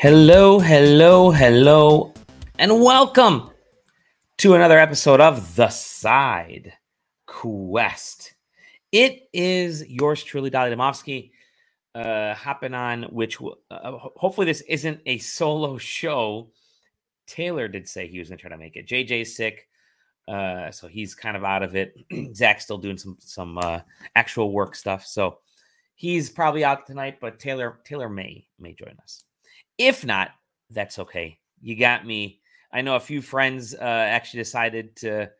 Hello, hello, hello, and welcome to another episode of The Side Quest. It is yours truly, Dali Demovsky, uh, hopping on, which uh, hopefully this isn't a solo show. Taylor did say he was going to try to make it. JJ's sick, uh, so he's kind of out of it. Zach's still doing some some uh, actual work stuff, so he's probably out tonight. But Taylor Taylor may may join us. If not, that's okay. You got me. I know a few friends uh, actually decided to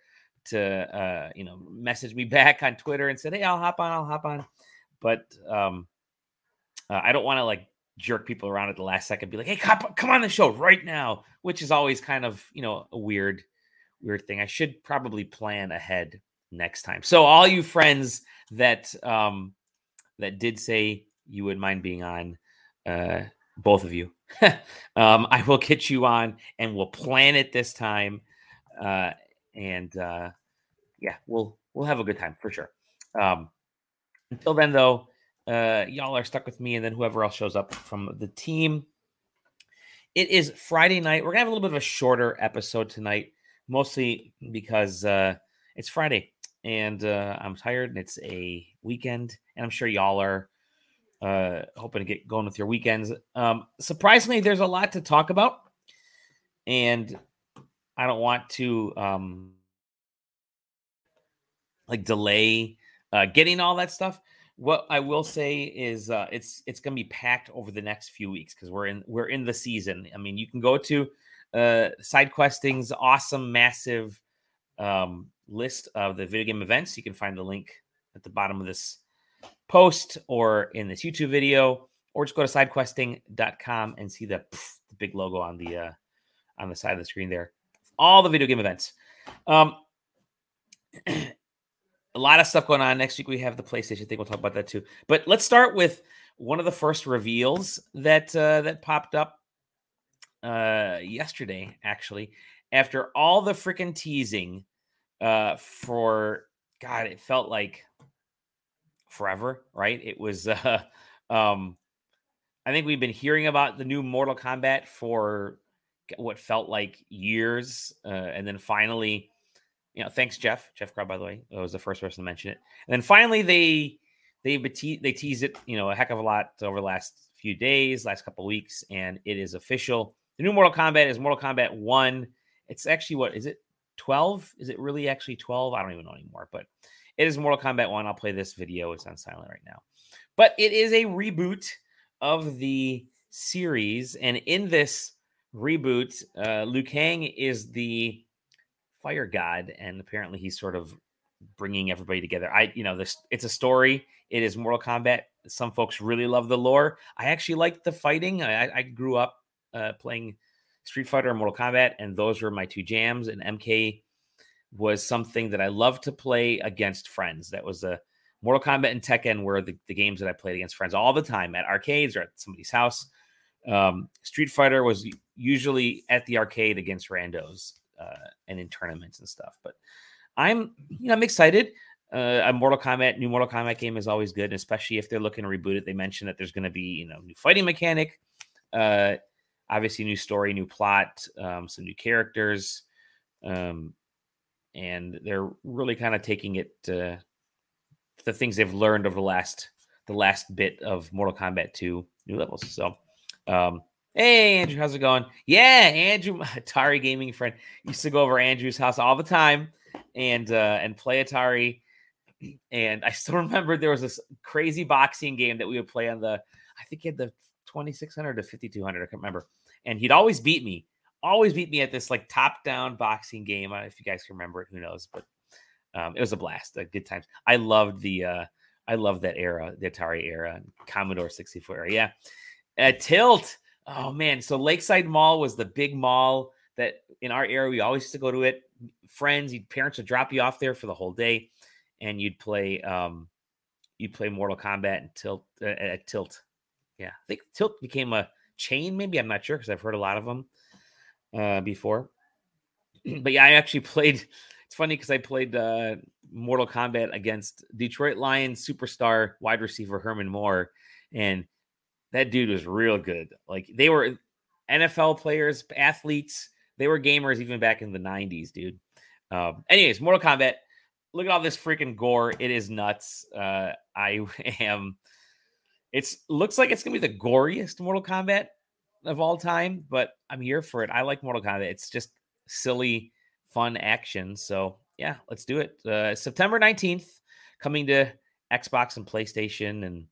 to uh, you know message me back on Twitter and said, "Hey, I'll hop on. I'll hop on," but um, uh, I don't want to like jerk people around at the last second. Be like, "Hey, come, come on the show right now," which is always kind of you know a weird weird thing. I should probably plan ahead next time. So all you friends that um, that did say you would mind being on, uh, both of you, um, I will get you on and we'll plan it this time. Uh, and uh, yeah, we'll we'll have a good time for sure. Um, until then, though, uh, y'all are stuck with me, and then whoever else shows up from the team. It is Friday night. We're gonna have a little bit of a shorter episode tonight, mostly because uh, it's Friday and uh, I'm tired, and it's a weekend, and I'm sure y'all are uh, hoping to get going with your weekends. Um, surprisingly, there's a lot to talk about, and I don't want to um, like delay uh, getting all that stuff. What I will say is uh, it's it's going to be packed over the next few weeks because we're in we're in the season. I mean, you can go to uh, Side Questing's awesome, massive um, list of the video game events. You can find the link at the bottom of this post or in this YouTube video, or just go to sidequesting.com and see the, pff, the big logo on the uh, on the side of the screen there. All the video game events. Um, a lot of stuff going on. Next week we have the PlayStation thing. We'll talk about that too. But let's start with one of the first reveals that uh, that popped up uh, yesterday, actually, after all the freaking teasing uh, for God, it felt like forever, right? It was uh um I think we've been hearing about the new Mortal Kombat for what felt like years. Uh, and then finally, you know, thanks Jeff, Jeff Crowd, by the way, was the first person to mention it. And then finally they they they teased it, you know, a heck of a lot over the last few days, last couple weeks, and it is official. The new Mortal Kombat is Mortal Kombat 1. It's actually what is it? 12? Is it really actually 12? I don't even know anymore, but it is Mortal Kombat 1. I'll play this video. It's on silent right now. But it is a reboot of the series. And in this reboot, uh, Liu Kang is the fire god. And apparently he's sort of bringing everybody together. I, you know, this it's a story. It is Mortal Kombat. Some folks really love the lore. I actually like the fighting. I, I grew up uh, playing Street Fighter and Mortal Kombat, and those were my two jams. And MK was something that I loved to play against friends. That was a Mortal Kombat and Tekken were the, the games that I played against friends all the time at arcades or at somebody's house. Um, Street Fighter was usually at the arcade against randos uh, and in tournaments and stuff. But I'm, you know, I'm excited. Uh, a Mortal Kombat, new Mortal Kombat game is always good, especially if they're looking to reboot it. They mentioned that there's going to be, you know, new fighting mechanic, uh, obviously new story, new plot, um, some new characters. Um, and they're really kind of taking it uh, the things they've learned over the last the last bit of Mortal Kombat 2 new levels. So, um, hey Andrew, how's it going? Yeah, Andrew, Atari gaming friend, used to go over Andrew's house all the time and uh, and play Atari. And I still remember there was this crazy boxing game that we would play on the, I think he had the 2600 to 5200, I can't remember. And he'd always beat me always beat me at this like top down boxing game. If you guys can remember it, who knows? But um, it was a blast, a good times. I loved the uh, I loved that era, the Atari era, Commodore 64 era. Yeah, at Tilt. Oh man, so Lakeside Mall was the big mall that in our era we always used to go to it. Friends, your parents would drop you off there for the whole day, and you'd play um, you'd play Mortal Kombat and Tilt uh, at Tilt. Yeah, I think Tilt became a chain. Maybe I'm not sure because I've heard a lot of them uh, before. but yeah, I actually played. It's funny because I played uh, Mortal Kombat against Detroit Lions superstar wide receiver Herman Moore, and that dude was real good. Like they were, NFL players, athletes, they were gamers even back in the 90s, dude. Um, anyways, Mortal Kombat. Look at all this freaking gore. It is nuts. Uh, I am. It's looks like it's gonna be the goriest Mortal Kombat of all time, but I'm here for it. I like Mortal Kombat. It's just silly, fun action. So yeah, let's do it. Uh, September 19th, coming to Xbox and PlayStation, and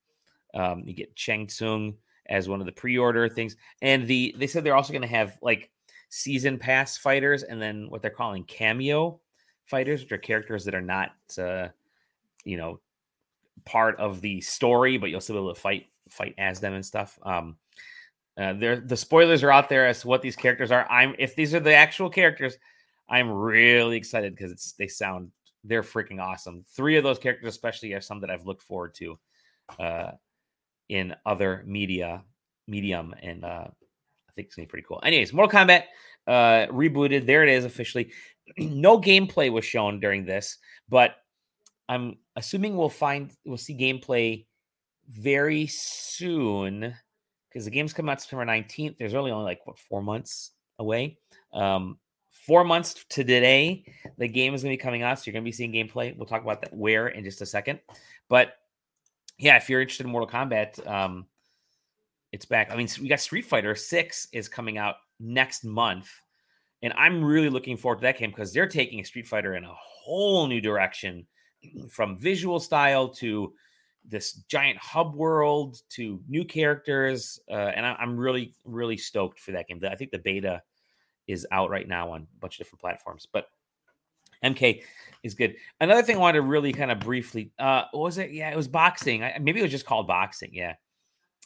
um, you get Shang Tsung as one of the pre-order things. And the they said they're also going to have like season pass fighters, and then what they're calling cameo fighters, which are characters that are not, uh, you know, part of the story, but you'll still be able to fight fight as them and stuff. Um, uh, the spoilers are out there as to what these characters are. I'm if these are the actual characters, I'm really excited because it's they sound they're freaking awesome. Three of those characters, especially, are some that I've looked forward to uh, in other media medium, and uh, I think it's gonna be pretty cool. Anyways, Mortal Kombat uh, rebooted. There it is officially. no gameplay was shown during this, but I'm assuming we'll find we'll see gameplay very soon because the game's coming out September 19th. There's really only like what four months away. Um, four months to today, the game is going to be coming out. So you're going to be seeing gameplay. We'll talk about that where in just a second. But yeah, if you're interested in Mortal Kombat, um, it's back. I mean, we got Street Fighter Six is coming out next month, and I'm really looking forward to that game because they're taking Street Fighter in a whole new direction, from visual style to this giant hub world to new characters, uh, and I, am really, really stoked for that game. I think the beta is out right now on a bunch of different platforms, but MK is good. Another thing I wanted to really kind of briefly, uh, was it? Yeah, it was boxing. I, maybe it was just called boxing. Yeah.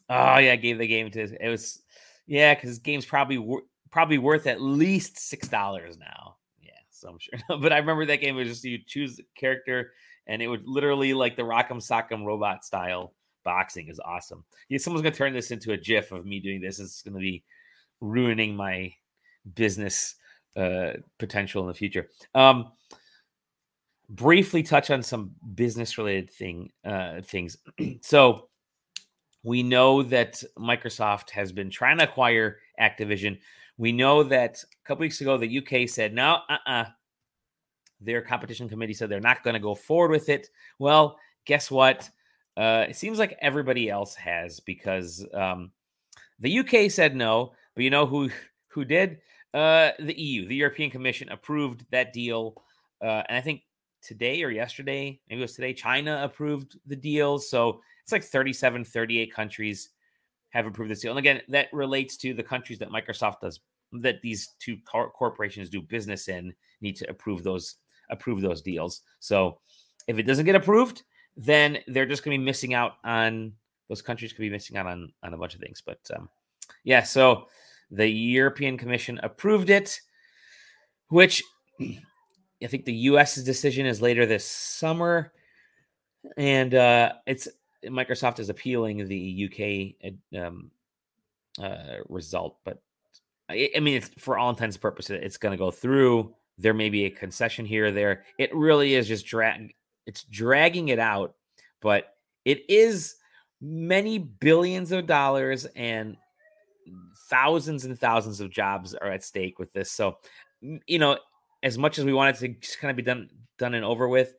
Oh yeah, I gave the game to it was, yeah, because game's probably wor- probably worth at least six dollars now. Yeah, so I'm sure. but I remember that game was just you choose a character and it would literally like the Rock'em Sock'em robot style boxing is awesome. Yeah, someone's gonna turn this into a GIF of me doing this. It's gonna be ruining my business uh, potential in the future. Um, briefly touch on some business related thing uh, things. so we know that Microsoft has been trying to acquire Activision. We know that a couple weeks ago the UK said no, uh-uh, their competition committee said they're not going to go forward with it. Well, guess what? Uh, it seems like everybody else has because um, the UK said no, but you know who who did? Uh, the EU, the European Commission, approved that deal, uh, and I think today or yesterday, maybe it was today, China approved the deal. So it's like 37, 38 countries have approved this deal. And again, that relates to the countries that Microsoft does that these two cor- corporations do business in need to approve those approve those deals. So if it doesn't get approved, then they're just going to be missing out on those countries could be missing out on on a bunch of things. But um, yeah, so the European Commission approved it, which I think the U.S.'s decision is later this summer, and uh, it's Microsoft is appealing the UK um, uh, result, but I, I mean, for all intents and purposes, it's going to go through there may be a concession here or there. It really is just drag. It's dragging it out, but it is many billions of dollars and thousands and thousands of jobs are at stake with this. So, you know, as much as we want it to just kind of be done done and over with,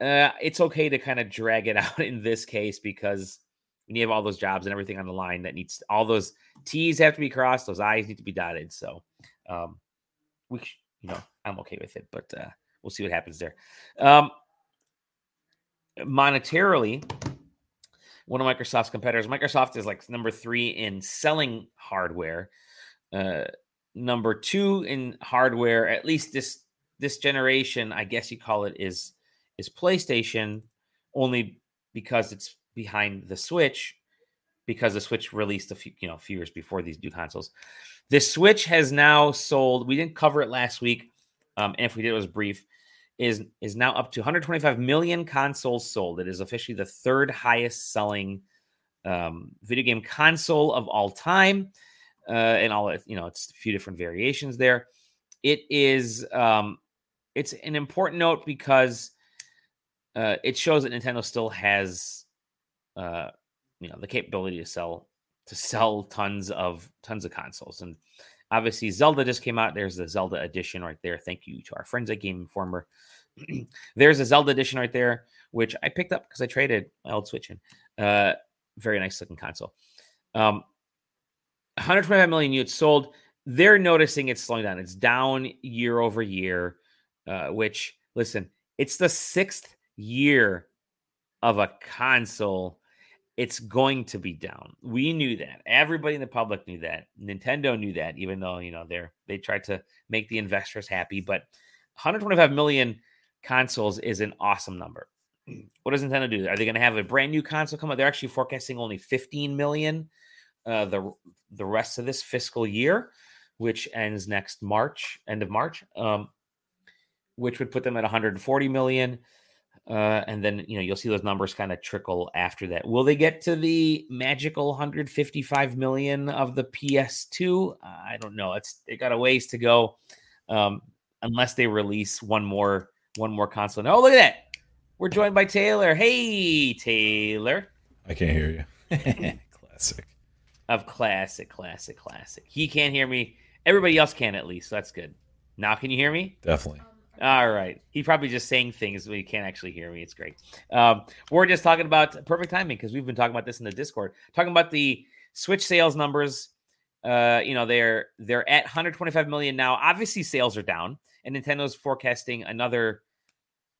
uh, it's okay to kind of drag it out in this case because when you have all those jobs and everything on the line that needs all those T's have to be crossed, those I's need to be dotted. So, um, we you know, I'm okay with it, but uh, we'll see what happens there. Um, monetarily, one of Microsoft's competitors, Microsoft is like number three in selling hardware, uh, number two in hardware, at least this this generation, I guess you call it, is is PlayStation, only because it's behind the Switch, because the Switch released a few you know few years before these new consoles. The Switch has now sold. We didn't cover it last week, um, and if we did, it was brief. Is is now up to 125 million consoles sold. It is officially the third highest selling um, video game console of all time, uh, and all you know, it's a few different variations there. It is um, it's an important note because uh, it shows that Nintendo still has uh, you know the capability to sell to sell tons of tons of consoles. And obviously, Zelda just came out. There's the Zelda edition right there. Thank you to our friends at Game Informer. There's a Zelda edition right there, which I picked up because I traded my old Switch in. Uh, very nice looking console. Um, 125 million units sold. They're noticing it's slowing down. It's down year over year, uh, which, listen, it's the sixth year of a console. It's going to be down. We knew that. Everybody in the public knew that. Nintendo knew that, even though, you know, they're they tried to make the investors happy. But 125 million consoles is an awesome number. What does Nintendo do? Are they going to have a brand new console come out? They're actually forecasting only 15 million uh, the the rest of this fiscal year, which ends next March, end of March, um, which would put them at 140 million. Uh, and then you know you'll see those numbers kind of trickle after that. Will they get to the magical 155 million of the PS2? I don't know. It's they got a ways to go, um, unless they release one more one more console. Oh, look at that! We're joined by Taylor. Hey, Taylor. I can't hear you. Classic of classic, classic, classic. He can't hear me. Everybody else can at least. So that's good. Now, can you hear me? Definitely. All right. He probably just saying things, but he can't actually hear me. It's great. Um, we're just talking about perfect timing because we've been talking about this in the Discord, talking about the Switch sales numbers. Uh, you know, they're they're at 125 million now. Obviously, sales are down, and Nintendo's forecasting another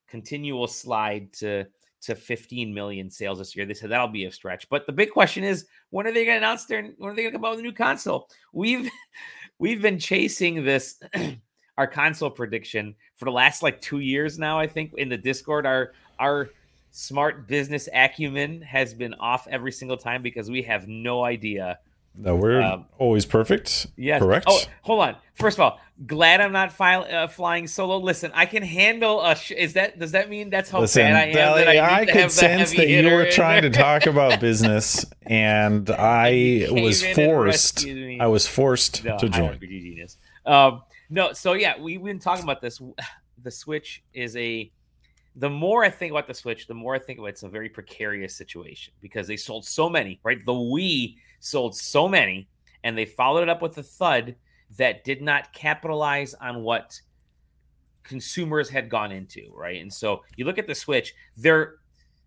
continual slide to to 15 million sales this year. They said that'll be a stretch. But the big question is, when are they going to announce their? When are they going to come out with a new console? We've we've been chasing this our console prediction for the last like two years now. I think in the Discord, our our smart business acumen has been off every single time because we have no idea no, we're um, always perfect. Yeah. Correct. Oh, hold on. First of all, glad I'm not uh, flying solo. Listen, I can handle a. Sh- is that does that mean that's how Listen, bad I am? That I, I could sense that you were trying to talk about business, and I was forced. I was forced no, to join. Um, no, so yeah, we, we've been talking about this. The Switch is a. The more I think about the Switch, the more I think about it's a very precarious situation because they sold so many. Right, the Wii sold so many, and they followed it up with a thud that did not capitalize on what consumers had gone into, right? And so you look at the Switch, they're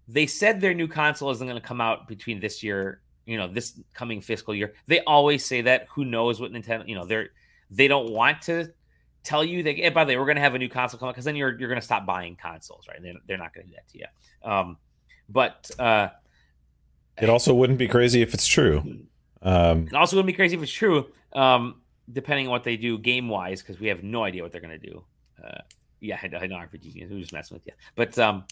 they said their new console isn't going to come out between this year, you know, this coming fiscal year. They always say that. Who knows what Nintendo, you know, they're they don't want to tell you that. Hey, by the way, we're going to have a new console come out because then you're you're going to stop buying consoles, right? They're, they're not going to do that to you. Um, but uh, it also wouldn't be crazy if it's true. Um, it also wouldn't be crazy if it's true, um, depending on what they do game wise, because we have no idea what they're going to do. Uh, yeah, I know, I know RPG games. We're just messing with you, but um,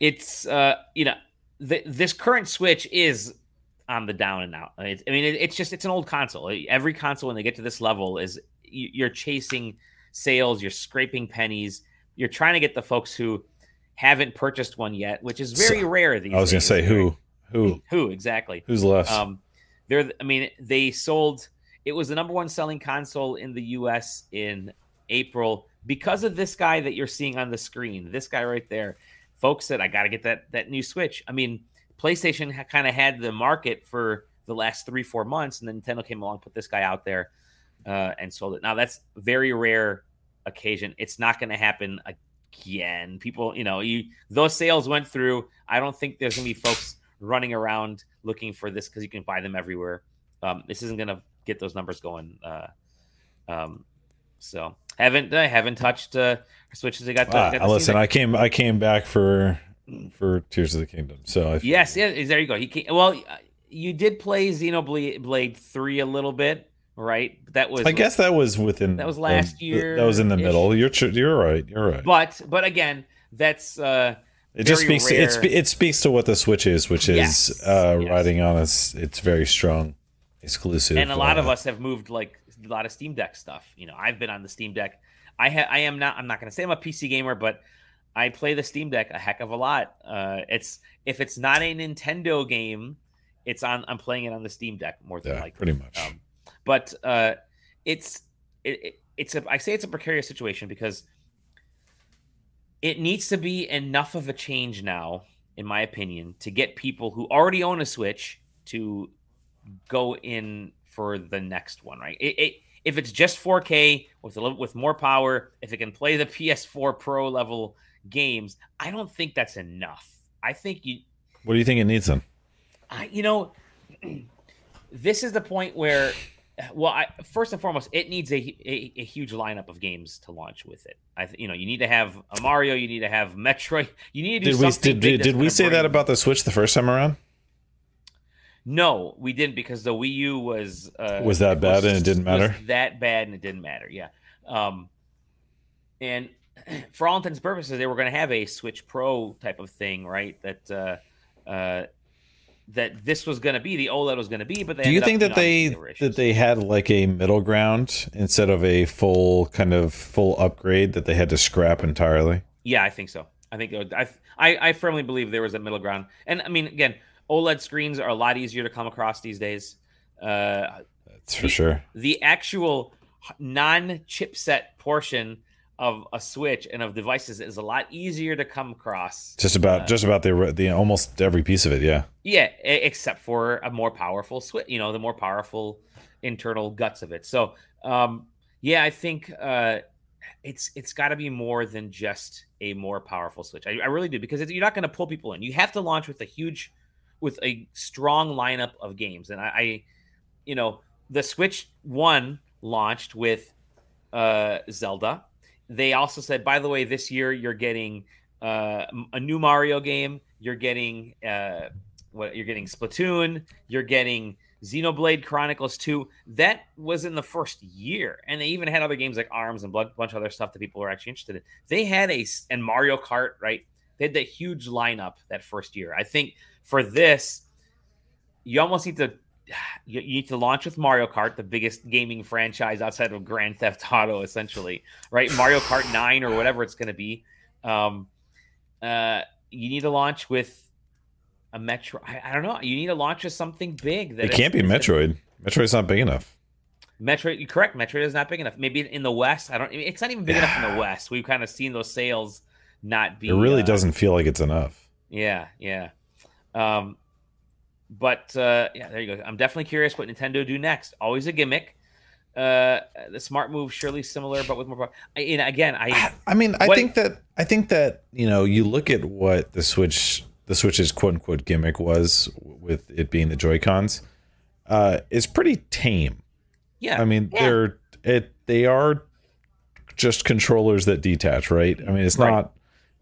it's uh, you know, the, this current Switch is on the down and out. I mean, it, it's just it's an old console. Every console when they get to this level is you're chasing sales, you're scraping pennies, you're trying to get the folks who haven't purchased one yet, which is very so, rare. These I was going to say who who? Who exactly? Who's left? Um, they're. I mean, they sold. It was the number one selling console in the U.S. in April because of this guy that you're seeing on the screen. This guy right there. Folks said, "I got to get that that new Switch." I mean, PlayStation ha- kind of had the market for the last three four months, and then Nintendo came along, put this guy out there, uh, and sold it. Now that's very rare occasion. It's not going to happen again. People, you know, you those sales went through. I don't think there's going to be folks running around looking for this because you can buy them everywhere. Um, this isn't going to get those numbers going. Uh, um, so haven't I haven't touched uh, switches. I got the, ah, got listen. I came I came back for for Tears of the Kingdom. So I yes, yeah, there you go. He came, well, you did play Xenoblade Three a little bit, right? That was I guess that was within that was last the, year. That was in the middle. You're you're right. You're right. But but again, that's uh it just speaks to, it, it speaks to what the Switch is, which is yes, uh, yes. riding on us. its very strong exclusive. And a lot uh, of us have moved like a lot of Steam Deck stuff. You know, I've been on the Steam Deck. I ha- I am not. I'm not going to say I'm a PC gamer, but I play the Steam Deck a heck of a lot. Uh, it's if it's not a Nintendo game, it's on. I'm playing it on the Steam Deck more than yeah, likely. Pretty much. Um, but uh, it's it, it, it's a. I say it's a precarious situation because it needs to be enough of a change now, in my opinion, to get people who already own a Switch to go in for the next one, right? It, it, if it's just 4K with a little with more power, if it can play the PS4 Pro level games, I don't think that's enough. I think you. What do you think it needs then? I, you know, this is the point where, well, I, first and foremost, it needs a, a, a huge lineup of games to launch with it. I, you know, you need to have a Mario, you need to have Metroid, you need to do did something. We, did did we say bring... that about the Switch the first time around? No, we didn't because the Wii U was uh, was that bad was, and it didn't matter. that bad and it didn't matter. Yeah, um, and for all intents and purposes, they were going to have a Switch Pro type of thing, right? That uh, uh, that this was going to be the OLED was going to be. But do you think that they that they had like a middle ground instead of a full kind of full upgrade that they had to scrap entirely? Yeah, I think so. I think was, I, I I firmly believe there was a middle ground, and I mean again OLED screens are a lot easier to come across these days. Uh, That's for the, sure. The actual non chipset portion of a switch and of devices is a lot easier to come across. Just about, uh, just about the the almost every piece of it, yeah. Yeah, except for a more powerful switch. You know, the more powerful internal guts of it. So, um, yeah, I think uh, it's it's got to be more than just a more powerful switch. I, I really do because you're not going to pull people in. You have to launch with a huge with a strong lineup of games. And I, I you know, the Switch One launched with uh, Zelda. They also said, by the way, this year you're getting uh, a new Mario game. You're getting uh, what? You're getting Splatoon. You're getting Xenoblade Chronicles 2. That was in the first year. And they even had other games like ARMS and a bunch of other stuff that people were actually interested in. They had a, and Mario Kart, right? They had that huge lineup that first year. I think for this, you almost need to you, you, need to launch with Mario Kart, the biggest gaming franchise outside of Grand Theft Auto, essentially, right? Mario Kart Nine or whatever it's going to be. Um, uh, you need to launch with a Metro. I, I, don't know. You need to launch with something big. That it can't be Metroid. Metroid's not big enough. Metroid, you're correct. Metroid is not big enough. Maybe in the West. I don't. It's not even big enough in the West. We've kind of seen those sales not be. It really uh, doesn't feel like it's enough. Yeah, yeah. Um, but uh, yeah, there you go. I'm definitely curious what Nintendo do next. Always a gimmick. Uh, the smart move surely similar, but with more. I, and again, I. I mean, I what, think that I think that you know you look at what the Switch, the Switch's quote unquote gimmick was with it being the Joy Cons, uh, is pretty tame. Yeah, I mean yeah. they're it they are just controllers that detach, right? I mean it's right. not.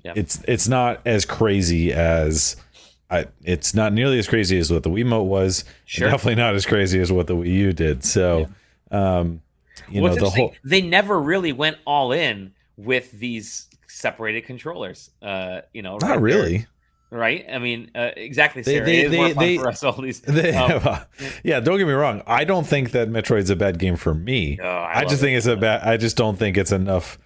Yeah. It's it's not as crazy as I, it's not nearly as crazy as what the Wiimote was. Sure. Definitely not as crazy as what the Wii U did. So, yeah. um, you know, the whole they never really went all in with these separated controllers. Uh, you know, not right really. There, right? I mean, uh, exactly. Sarah. They, they, they, for us all these. They, um, yeah, don't get me wrong. I don't think that Metroid's a bad game for me. Oh, I, I just think it. it's a bad. I just don't think it's enough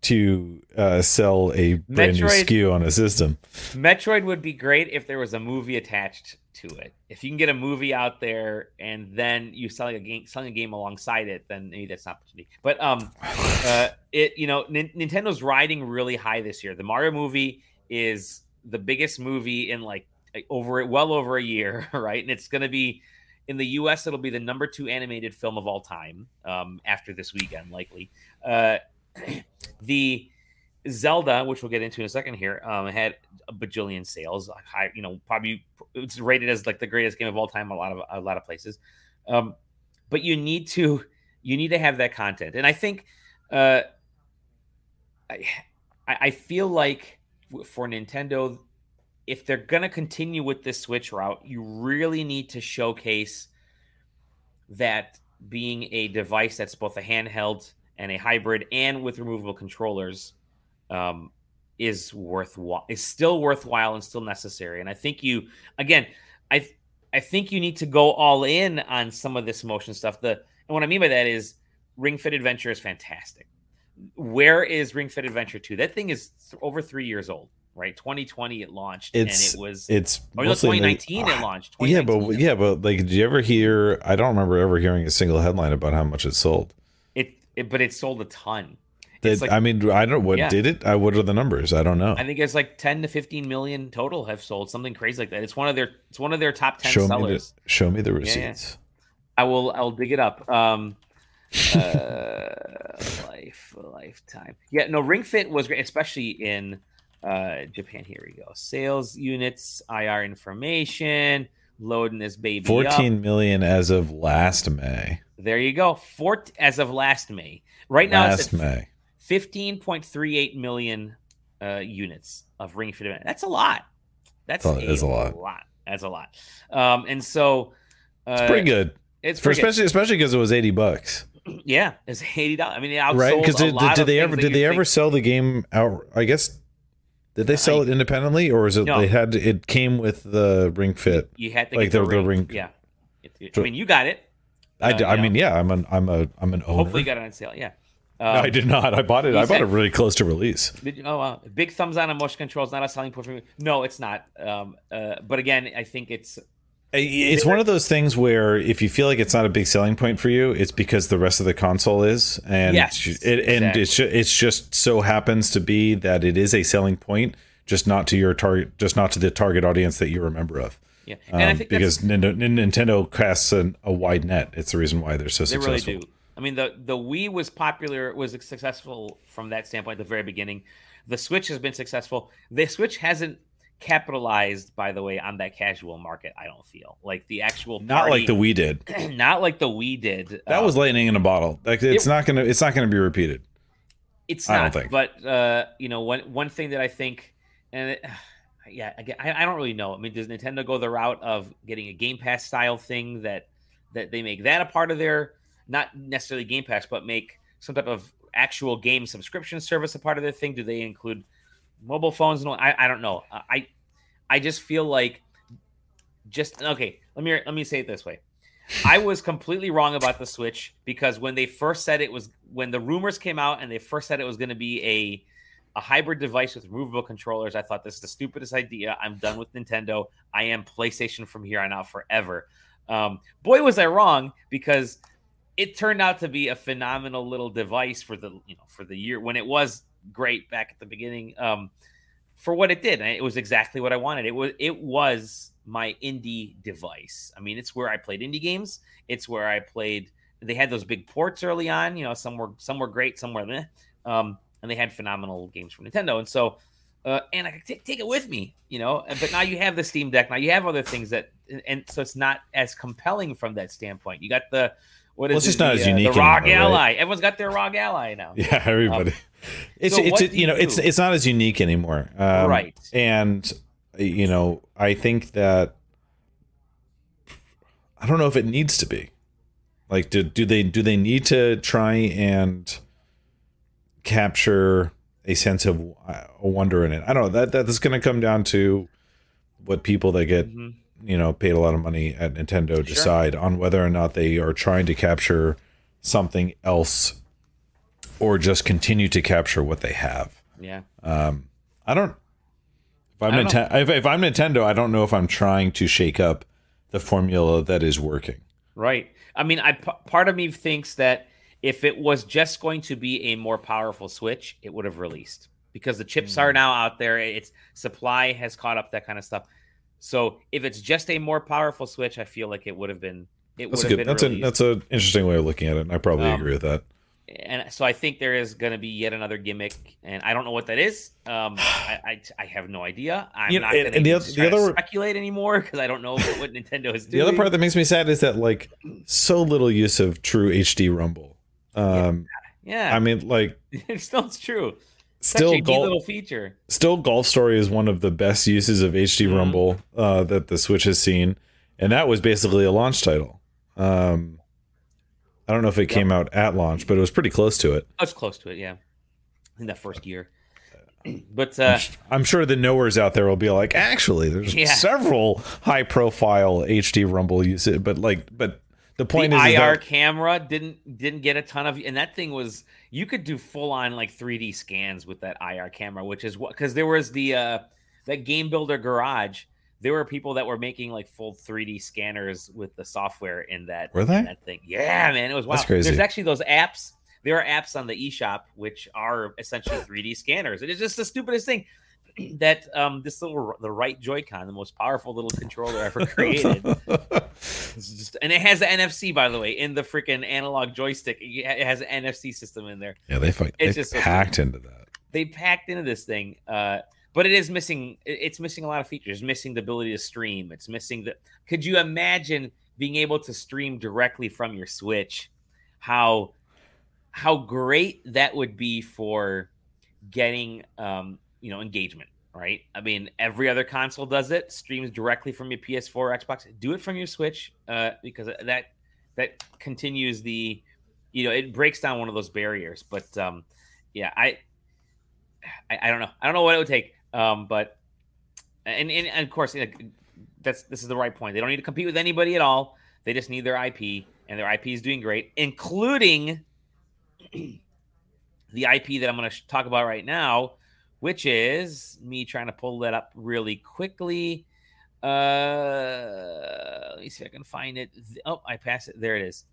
to uh, sell a brand Metroid, new SKU on a system. Metroid would be great if there was a movie attached to it. If you can get a movie out there and then you selling a game, selling a game alongside it, then maybe that's an opportunity. But um, uh, it you know N- Nintendo's riding really high this year. The Mario movie is the biggest movie in like over well over a year, right? And it's going to be in the U.S. It'll be the number two animated film of all time um, after this weekend, likely. Uh, the Zelda, which we'll get into in a second here, um, had a bajillion sales. High, you know, probably it's rated as like the greatest game of all time. A lot of a lot of places, um, but you need to you need to have that content, and I think uh, I I feel like for Nintendo, if they're gonna continue with this Switch route, you really need to showcase that being a device that's both a handheld and a hybrid and with removable controllers um, is worthwhile is still worthwhile and still necessary. And I think you again, I I think you need to go all in on some of this motion stuff. The and what I mean by that is Ring Fit Adventure is fantastic. Where is Ring Fit Adventure 2? That thing is th- over three years old, right? 2020 it launched, it's, and it was it's or 2019 like, it launched. Yeah, but yeah, but like, did you ever hear? I don't remember ever hearing a single headline about how much it sold it, but it sold a ton. Did, like, I mean, I don't. What yeah. did it? I, what are the numbers? I don't know. I think it's like ten to fifteen million total have sold something crazy like that. It's one of their. It's one of their top ten show sellers. Me the, show me the receipts. Yeah, I will. I'll dig it up. Um, uh, life lifetime. Yeah, no. Ring Fit was great, especially in uh, Japan. Here we go. Sales units, IR information, loading this baby. Fourteen up. million as of last May. There you go. Four as of last May. Right now, last May. 15.38 million uh, units of Ring Fit event. That's a lot. That's a, a, lot. lot. That's a lot. Um, and so uh, it's pretty good. It's for especially good. especially because it was 80 bucks. Yeah, it's eighty dollars. I mean, it right? Because did, did, did they ever did they ever sell the game out? I guess did they sell it independently, or is it no. they had it came with the Ring Fit? You had to like the, the, ring. the ring. Yeah, I mean, you got it. I, uh, I mean, yeah, I'm an I'm a I'm an owner. Hopefully, you got it on sale. Yeah. Um, no, I did not. I bought it. I bought it really close to release. You, oh, wow. Big thumbs down on motion controls. not a selling point for me. No, it's not. Um, uh, but again, I think it's. It's one of those things where if you feel like it's not a big selling point for you, it's because the rest of the console is, and yes, it, and exactly. it's it's just so happens to be that it is a selling point, just not to your target, just not to the target audience that you're a member of. Yeah, and um, I think because Nintendo, Nintendo casts an, a wide net. It's the reason why they're so they successful. Really do. I mean, the the Wii was popular, was successful from that standpoint at the very beginning. The Switch has been successful. The Switch hasn't capitalized, by the way, on that casual market. I don't feel like the actual party, not like the Wii did, not like the Wii did. That um, was lightning in a bottle. Like it's it, not gonna, it's not gonna be repeated. It's not. I don't think. But uh, you know, one one thing that I think, and it, yeah, I, I don't really know. I mean, does Nintendo go the route of getting a Game Pass style thing that that they make that a part of their not necessarily Game Pass, but make some type of actual game subscription service a part of their thing? Do they include mobile phones? No, I, I don't know. I I just feel like just okay. Let me let me say it this way. I was completely wrong about the Switch because when they first said it was when the rumors came out and they first said it was going to be a a hybrid device with removable controllers, I thought this is the stupidest idea. I'm done with Nintendo. I am PlayStation from here on out forever. Um, boy, was I wrong because it turned out to be a phenomenal little device for the you know for the year when it was great back at the beginning um, for what it did. It was exactly what I wanted. It was it was my indie device. I mean, it's where I played indie games. It's where I played. They had those big ports early on. You know, some were some were great, some were meh. Um, and they had phenomenal games from Nintendo. And so, uh, and I could t- take it with me, you know. But now you have the Steam Deck. Now you have other things that, and so it's not as compelling from that standpoint. You got the what is well, it's just not the, as uh, unique. Uh, the ROG anymore, Ally. Right? Everyone's got their ROG Ally now. Yeah, everybody. Um, it's so it's you know do? it's it's not as unique anymore. Um, right. And you know I think that I don't know if it needs to be. Like, do do they do they need to try and capture a sense of uh, wonder in it? I don't know. That that's going to come down to what people that get. Mm-hmm you know paid a lot of money at Nintendo sure. decide on whether or not they are trying to capture something else or just continue to capture what they have. Yeah. Um, I don't. If I'm Nintendo, if, if, I'm Nintendo, I don't know if I'm trying to shake up the formula that is working. Right. I mean, I part of me thinks that if it was just going to be a more powerful Switch, it would have released because the chips mm. are now out there. It's supply has caught up, that kind of stuff. So if it's just a more powerful Switch, I feel like it would have been. It that's would have been. That's released. a that's an interesting way of looking at it, I probably um, agree with that. And so I think there is going to be yet another gimmick, and I don't know what that is. Um, I, I, I have no idea. I'm you know, not going to the other, speculate anymore because I don't know what, what Nintendo is doing. The other part that makes me sad is that like so little use of true HD Rumble. Um, yeah. yeah. I mean, like it's still it's true still Such golf, little feature. Still, Golf Story is one of the best uses of HD mm. Mm-hmm. Rumble uh, that the Switch has seen, and that was basically a launch title. Um, I don't know if it yep. came out at launch, but it was pretty close to it. I was close to it, yeah, in that first year. But uh, I'm sure the knowers out there will be like, actually, there's yeah. several high-profile HD Rumble uses, but like, but the point the is, IR is that, camera didn't didn't get a ton of, and that thing was you could do full on like 3D scans with that IR camera, which is what because there was the uh that game builder garage. There were people that were making like full 3D scanners with the software in that were they? That thing, yeah, man, it was wild. That's crazy. There's actually those apps. there are apps on the eShop which are essentially 3D scanners. It is just the stupidest thing that um, this little the right Joy-Con, the most powerful little controller ever created, just, and it has the NFC by the way in the freaking analog joystick. It has an NFC system in there. Yeah, they fuck, it's just packed so into that. They packed into this thing, uh, but it is missing. It's missing a lot of features. It's missing the ability to stream. It's missing the. Could you imagine being able to stream directly from your Switch? How how great that would be for getting um, you know engagement right? I mean every other console does it streams directly from your ps4 or xbox. Do it from your switch uh, because that that continues the you know it breaks down one of those barriers. But um yeah i i, I don't know. I don't know what it would take um but and, and, and of course that's this is the right point. They don't need to compete with anybody at all. They just need their ip and their ip is doing great including the ip that i'm going to talk about right now which is me trying to pull that up really quickly. Uh, let me see if I can find it. Oh, I passed it. There it is.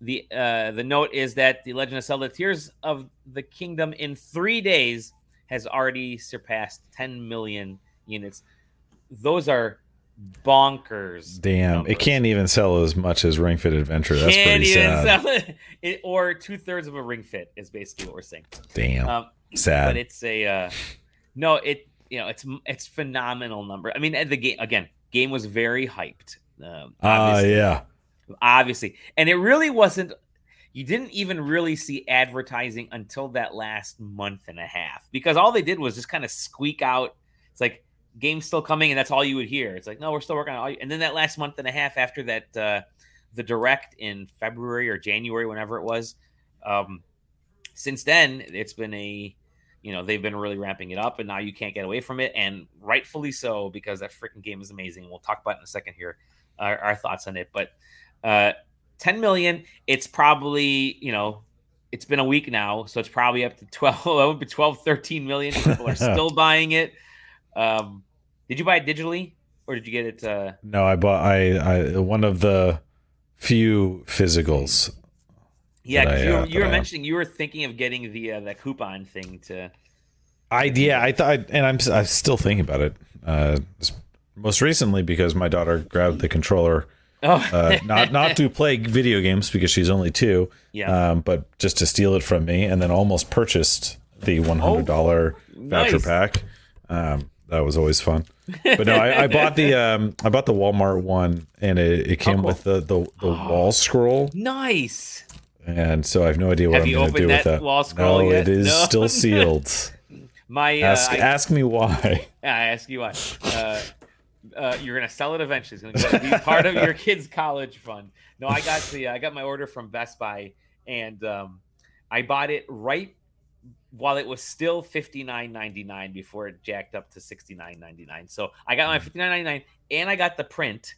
The uh, the note is that the Legend of Zelda: Tears of the Kingdom in three days has already surpassed 10 million units. Those are bonkers. Damn, numbers. it can't even sell as much as Ring Fit Adventure. That's can't pretty sad. It. Or two thirds of a Ring Fit is basically what we're saying. Damn. Um, Sad. But it's a uh, no. It you know it's it's phenomenal number. I mean the game again. Game was very hyped. Um, uh, yeah. Obviously, and it really wasn't. You didn't even really see advertising until that last month and a half because all they did was just kind of squeak out. It's like game's still coming, and that's all you would hear. It's like no, we're still working on. It. And then that last month and a half after that, uh, the direct in February or January, whenever it was. Um, since then, it's been a you know they've been really ramping it up and now you can't get away from it and rightfully so because that freaking game is amazing we'll talk about in a second here our, our thoughts on it but uh 10 million it's probably you know it's been a week now so it's probably up to 12 12 13 million people are still buying it um did you buy it digitally or did you get it uh no i bought i i one of the few physicals yeah, because you, were, uh, you were mentioning you were thinking of getting the uh, the coupon thing to. I yeah, I thought, and I'm I'm still thinking about it. Uh, most recently, because my daughter grabbed the controller. Oh. uh, not not to play video games because she's only two. Yeah. Um, but just to steal it from me, and then almost purchased the one hundred dollar oh, voucher nice. pack. Um, that was always fun. But no, I, I bought the um, I bought the Walmart one, and it, it came oh, cool. with the the, the oh, wall scroll. Nice and so I have no idea what have I'm going to do with that. Wall scroll no, yet? it is no. still sealed. My uh, ask, I, ask me why. I ask you why. Uh, uh, you're gonna sell it eventually. It's gonna be part of your kid's college fund. No, I got the I got my order from Best Buy, and um, I bought it right while it was still fifty nine ninety nine before it jacked up to sixty nine ninety nine. So I got my fifty nine ninety nine, and I got the print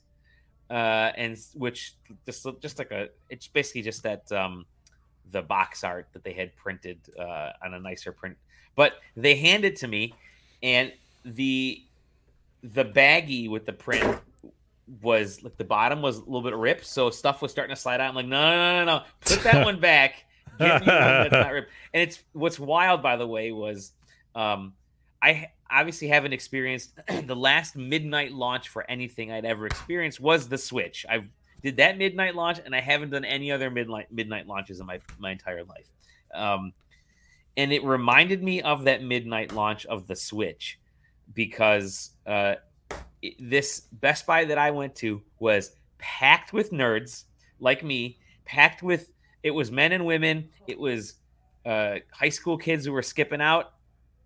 uh, and which just just like a it's basically just that um, the box art that they had printed uh, on a nicer print. But they handed to me, and the the baggie with the print was like the bottom was a little bit ripped, so stuff was starting to slide out. I'm like, no, no, no, no, put that one back. Get one that's not ripped. And it's what's wild, by the way, was um, I obviously haven't experienced the last midnight launch for anything I'd ever experienced was the Switch. I did that midnight launch, and I haven't done any other midnight midnight launches in my my entire life. Um, and it reminded me of that midnight launch of the Switch because uh, it, this Best Buy that I went to was packed with nerds like me, packed with it was men and women, it was uh, high school kids who were skipping out,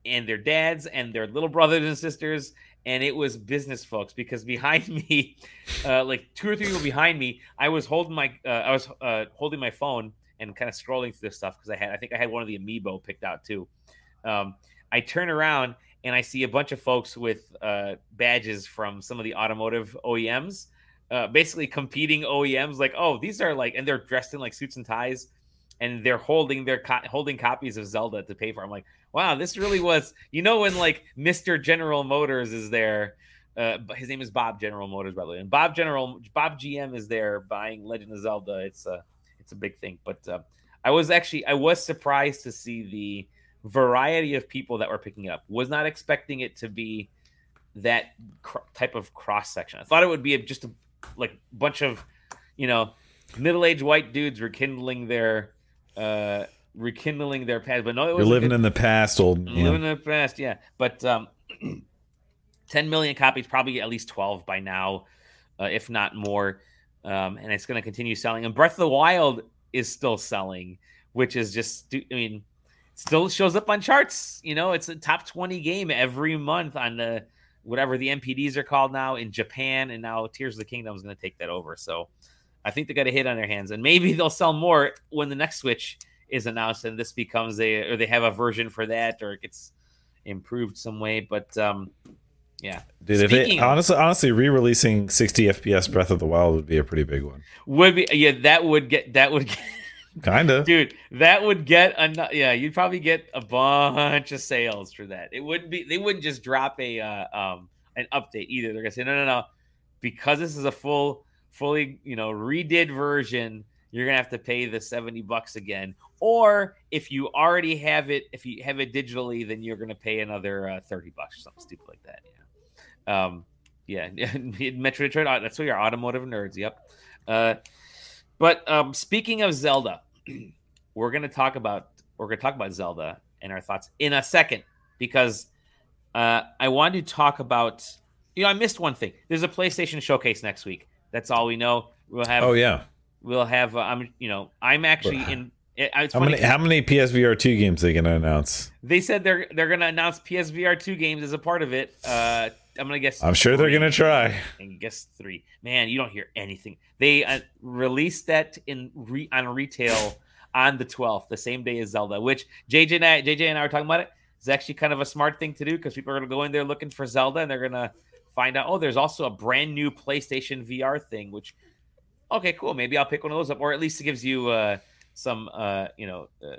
and their dads and their little brothers and sisters and it was business folks because behind me uh, like two or three people behind me i was holding my uh, i was uh, holding my phone and kind of scrolling through this stuff because i had i think i had one of the amiibo picked out too. Um, i turn around and i see a bunch of folks with uh, badges from some of the automotive oems uh, basically competing oems like oh these are like and they're dressed in like suits and ties and they're holding their co- holding copies of zelda to pay for i'm like wow, this really was, you know, when like Mr. General Motors is there. Uh, his name is Bob General Motors, by the way, and Bob General Bob GM is there buying Legend of Zelda. It's a it's a big thing, but uh, I was actually I was surprised to see the variety of people that were picking it up. Was not expecting it to be that cr- type of cross section. I thought it would be a, just a like bunch of you know middle-aged white dudes rekindling their uh rekindling their past. But no, it was You're living good, in the past, old man. Living in the past, yeah. But um 10 million copies, probably at least 12 by now, uh, if not more. Um, and it's going to continue selling. And Breath of the Wild is still selling, which is just, I mean, still shows up on charts. You know, it's a top 20 game every month on the whatever the NPDs are called now in Japan. And now Tears of the Kingdom is going to take that over. So I think they got a hit on their hands. And maybe they'll sell more when the next Switch is announced and this becomes a, or they have a version for that or it gets improved some way. But, um, yeah, dude. Speaking if it, honestly, honestly, re-releasing 60 FPS Breath of the Wild would be a pretty big one. Would be, yeah. That would get that would. Get, kind of, dude. That would get a yeah. You'd probably get a bunch of sales for that. It wouldn't be. They wouldn't just drop a uh, um an update either. They're gonna say no, no, no, because this is a full, fully you know redid version. You're gonna have to pay the 70 bucks again. Or if you already have it, if you have it digitally, then you're gonna pay another uh, 30 bucks or something stupid like that. Yeah. Um, yeah, Metro Detroit. That's where your automotive nerds. Yep. Uh, but um, speaking of Zelda, we're gonna talk about we're gonna talk about Zelda and our thoughts in a second because uh, I wanted to talk about. You know, I missed one thing. There's a PlayStation showcase next week. That's all we know. We'll have. Oh yeah. We'll have. Uh, I'm. You know, I'm actually in. It, how many how many PSVR two games are they gonna announce? They said they're they're gonna announce PSVR two games as a part of it. Uh, I'm gonna guess. I'm sure they they're gonna try. And guess three. Man, you don't hear anything. They uh, released that in re- on retail on the 12th, the same day as Zelda. Which JJ and I, JJ and I were talking about it. It's actually kind of a smart thing to do because people are gonna go in there looking for Zelda and they're gonna find out. Oh, there's also a brand new PlayStation VR thing. Which, okay, cool. Maybe I'll pick one of those up, or at least it gives you uh, some, uh, you know, uh,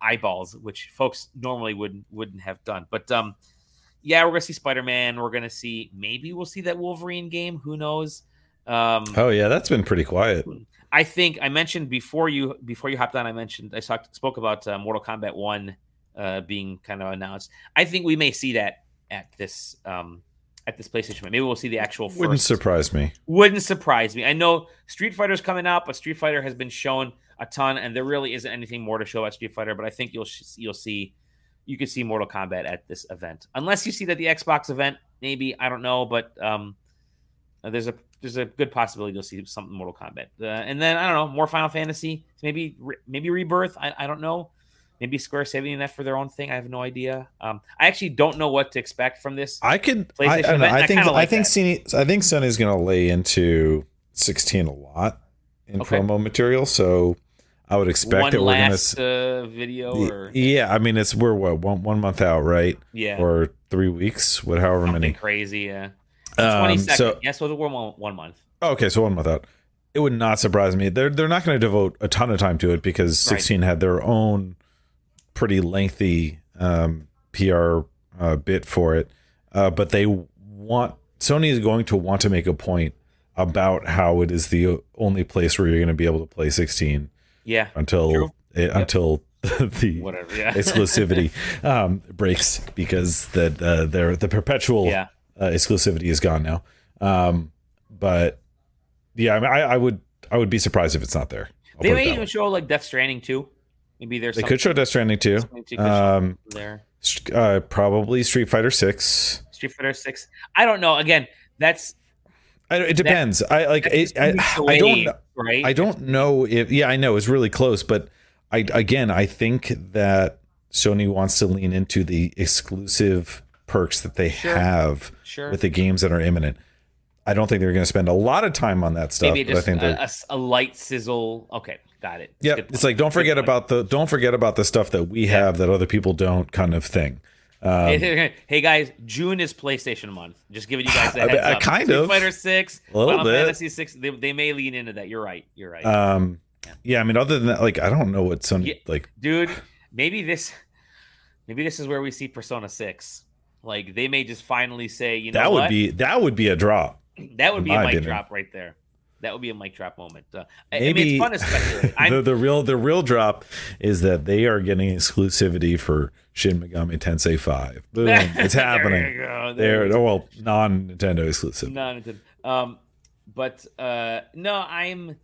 eyeballs, which folks normally wouldn't wouldn't have done. But um yeah, we're gonna see Spider Man. We're gonna see maybe we'll see that Wolverine game. Who knows? Um, oh yeah, that's been pretty quiet. I think I mentioned before you before you hopped on. I mentioned I talked spoke about uh, Mortal Kombat One uh, being kind of announced. I think we may see that at this um, at this PlayStation. Maybe we'll see the actual. First. Wouldn't surprise me. Wouldn't surprise me. I know Street Fighter's coming out, but Street Fighter has been shown a ton, and there really isn't anything more to show at Street Fighter. But I think you'll you'll see you could see Mortal Kombat at this event, unless you see that the Xbox event. Maybe I don't know, but um, there's a there's a good possibility you'll see something Mortal Kombat, uh, and then I don't know more Final Fantasy, maybe maybe Rebirth. I, I don't know. Maybe Square saving that for their own thing. I have no idea. Um, I actually don't know what to expect from this. I could. I, I, I, think. I, like I think. Sony, I think Sony's going to lay into 16 a lot in okay. promo material. So I would expect one that we're last, gonna uh, video or yeah. I mean, it's we're what one one month out, right? Yeah, or three weeks, what however Something many. Crazy, yeah. Um, so yes, well, we're one, one month. Okay, so one month out. It would not surprise me. They're they're not going to devote a ton of time to it because 16 right. had their own pretty lengthy um, PR uh, bit for it, uh, but they want Sony is going to want to make a point about how it is the only place where you're going to be able to play 16 yeah. Until it, yep. until the whatever yeah. exclusivity um, breaks because that uh, their the perpetual yeah. uh, exclusivity is gone now. Um, but yeah, I, mean, I, I would I would be surprised if it's not there. I'll they may even show like Death Stranding too. Maybe there's they could show Death Stranding too. Um, there, uh, probably Street Fighter Six. Street Fighter Six. I don't know. Again, that's I, it depends. That, I like. It, I, I don't. Right. I don't know if. Yeah, I know it's really close, but I again, I think that Sony wants to lean into the exclusive perks that they sure. have sure. with the games that are imminent. I don't think they're going to spend a lot of time on that stuff. Maybe just I think a, a, a, light sizzle. Okay, got it. Yeah, it's like don't forget about the don't forget about the stuff that we yeah. have that other people don't, kind of thing. Um, hey, guys, June is PlayStation month. Just giving you guys that heads up. Kind Street of. Fighter Six, a little Final bit. Fantasy Six. They, they, may lean into that. You're right. You're right. Um, yeah. yeah. I mean, other than that, like, I don't know what some yeah, like, dude. Maybe this, maybe this is where we see Persona Six. Like, they may just finally say, you know, that would what? be that would be a drop. That would be a mic drop right there. That would be a mic drop moment. Uh, Maybe I mean, it's fun to speculate. the, the real the real drop is that they are getting exclusivity for Shin Megami Tensei Five. Boom! It's happening. there They're oh, well non Nintendo exclusive. Non Nintendo. Um, but uh, no, I'm.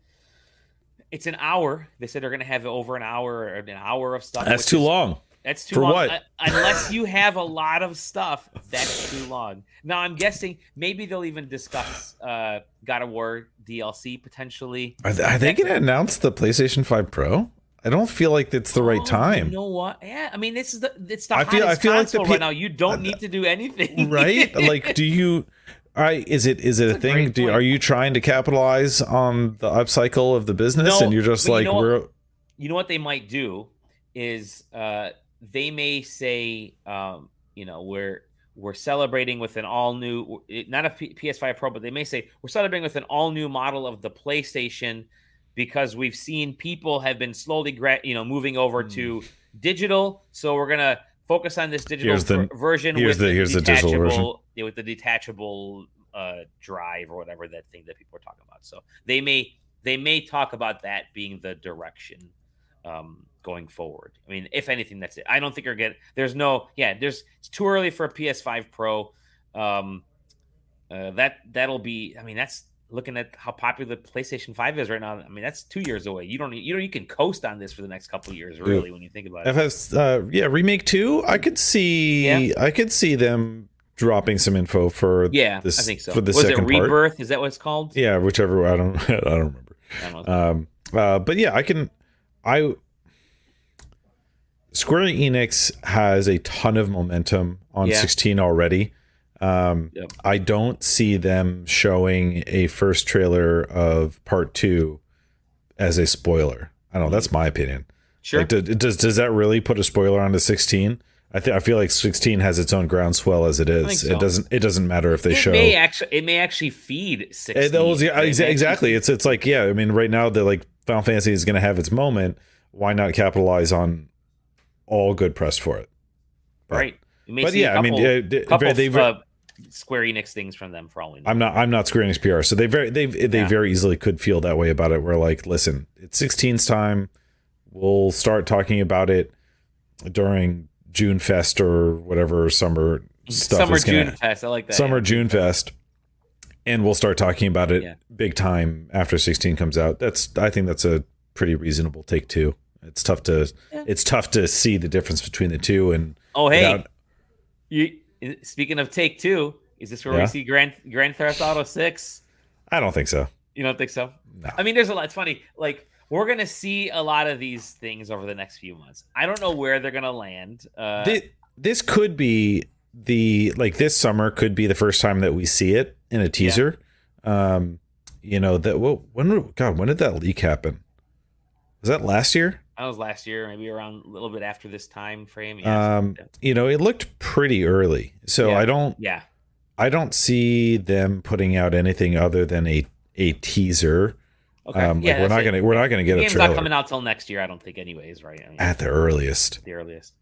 It's an hour. They said they're going to have over an hour, an hour of stuff. That's too is, long. That's too For long. What? Uh, unless you have a lot of stuff, that's too long. Now I'm guessing maybe they'll even discuss uh, God of War DLC potentially. Are they, are they going to announce the PlayStation 5 Pro? I don't feel like it's the right oh, time. You know what? Yeah, I mean, this is the it's the I feel I feel like the right now. You don't need to do anything, right? like, do you? All right, is it is it a, a thing? Do, are you trying to capitalize on the upcycle of the business, no, and you're just like you know we're? What, you know what they might do is uh, they may say, um, you know, we're we're celebrating with an all new, not a P- PS5 Pro, but they may say we're celebrating with an all new model of the PlayStation because we've seen people have been slowly, gra- you know, moving over mm. to digital. So we're gonna focus on this digital the, version. Here's the, the here's the digital version with the detachable uh, drive or whatever that thing that people are talking about. So they may they may talk about that being the direction. Um, going forward. I mean, if anything, that's it. I don't think you're getting. There's no. Yeah, there's. It's too early for a PS5 Pro. Um, uh, that that'll be. I mean, that's looking at how popular the PlayStation 5 is right now. I mean, that's two years away. You don't. You know, you can coast on this for the next couple of years, really, when you think about it. FS, uh, yeah, remake two. I could see. Yeah. I could see them dropping some info for. Yeah, this, I think so. For the Was second it Rebirth? Part. Is that what it's called? Yeah, whichever. I don't. I don't remember. I don't um. Uh, but yeah, I can. I Square Enix has a ton of momentum on yeah. 16 already. Um, yep. I don't see them showing a first trailer of part two as a spoiler. I don't know. That's my opinion. Sure. Like, does does that really put a spoiler onto 16? I think I feel like 16 has its own groundswell as it is. So. It doesn't it doesn't matter if they it show. May actually, it may actually feed 16. It, was, yeah, exactly. It's it's like yeah. I mean, right now the like Final Fantasy is going to have its moment. Why not capitalize on all good press for it. But, right. But yeah, couple, I mean, uh, couple they uh, Square Enix things from them for all we know. I'm not. I'm not Square Enix PR, so they very they they yeah. very easily could feel that way about it. Where like, listen, it's 16's time. We'll start talking about it during June Fest or whatever summer stuff. Summer is gonna, June Fest. I like that. Summer yeah. June Fest, and we'll start talking about it yeah. big time after 16 comes out. That's I think that's a pretty reasonable take too. It's tough to yeah. it's tough to see the difference between the two. And oh hey, without... you speaking of take two, is this where yeah. we see Grand Grand Theft Auto Six? I don't think so. You don't think so? No. I mean, there's a lot. It's funny. Like we're gonna see a lot of these things over the next few months. I don't know where they're gonna land. Uh, this, this could be the like this summer could be the first time that we see it in a teaser. Yeah. Um, you know that well, when God, when did that leak happen? Was that last year? That was last year, maybe around a little bit after this time frame. Yeah, um, you know, it looked pretty early, so yeah. I don't. Yeah. I don't see them putting out anything other than a a teaser. Okay. Um, yeah, like we're not it. gonna we're not gonna get the a trailer. not coming out till next year. I don't think, anyways. Right? I mean, At the earliest. The earliest.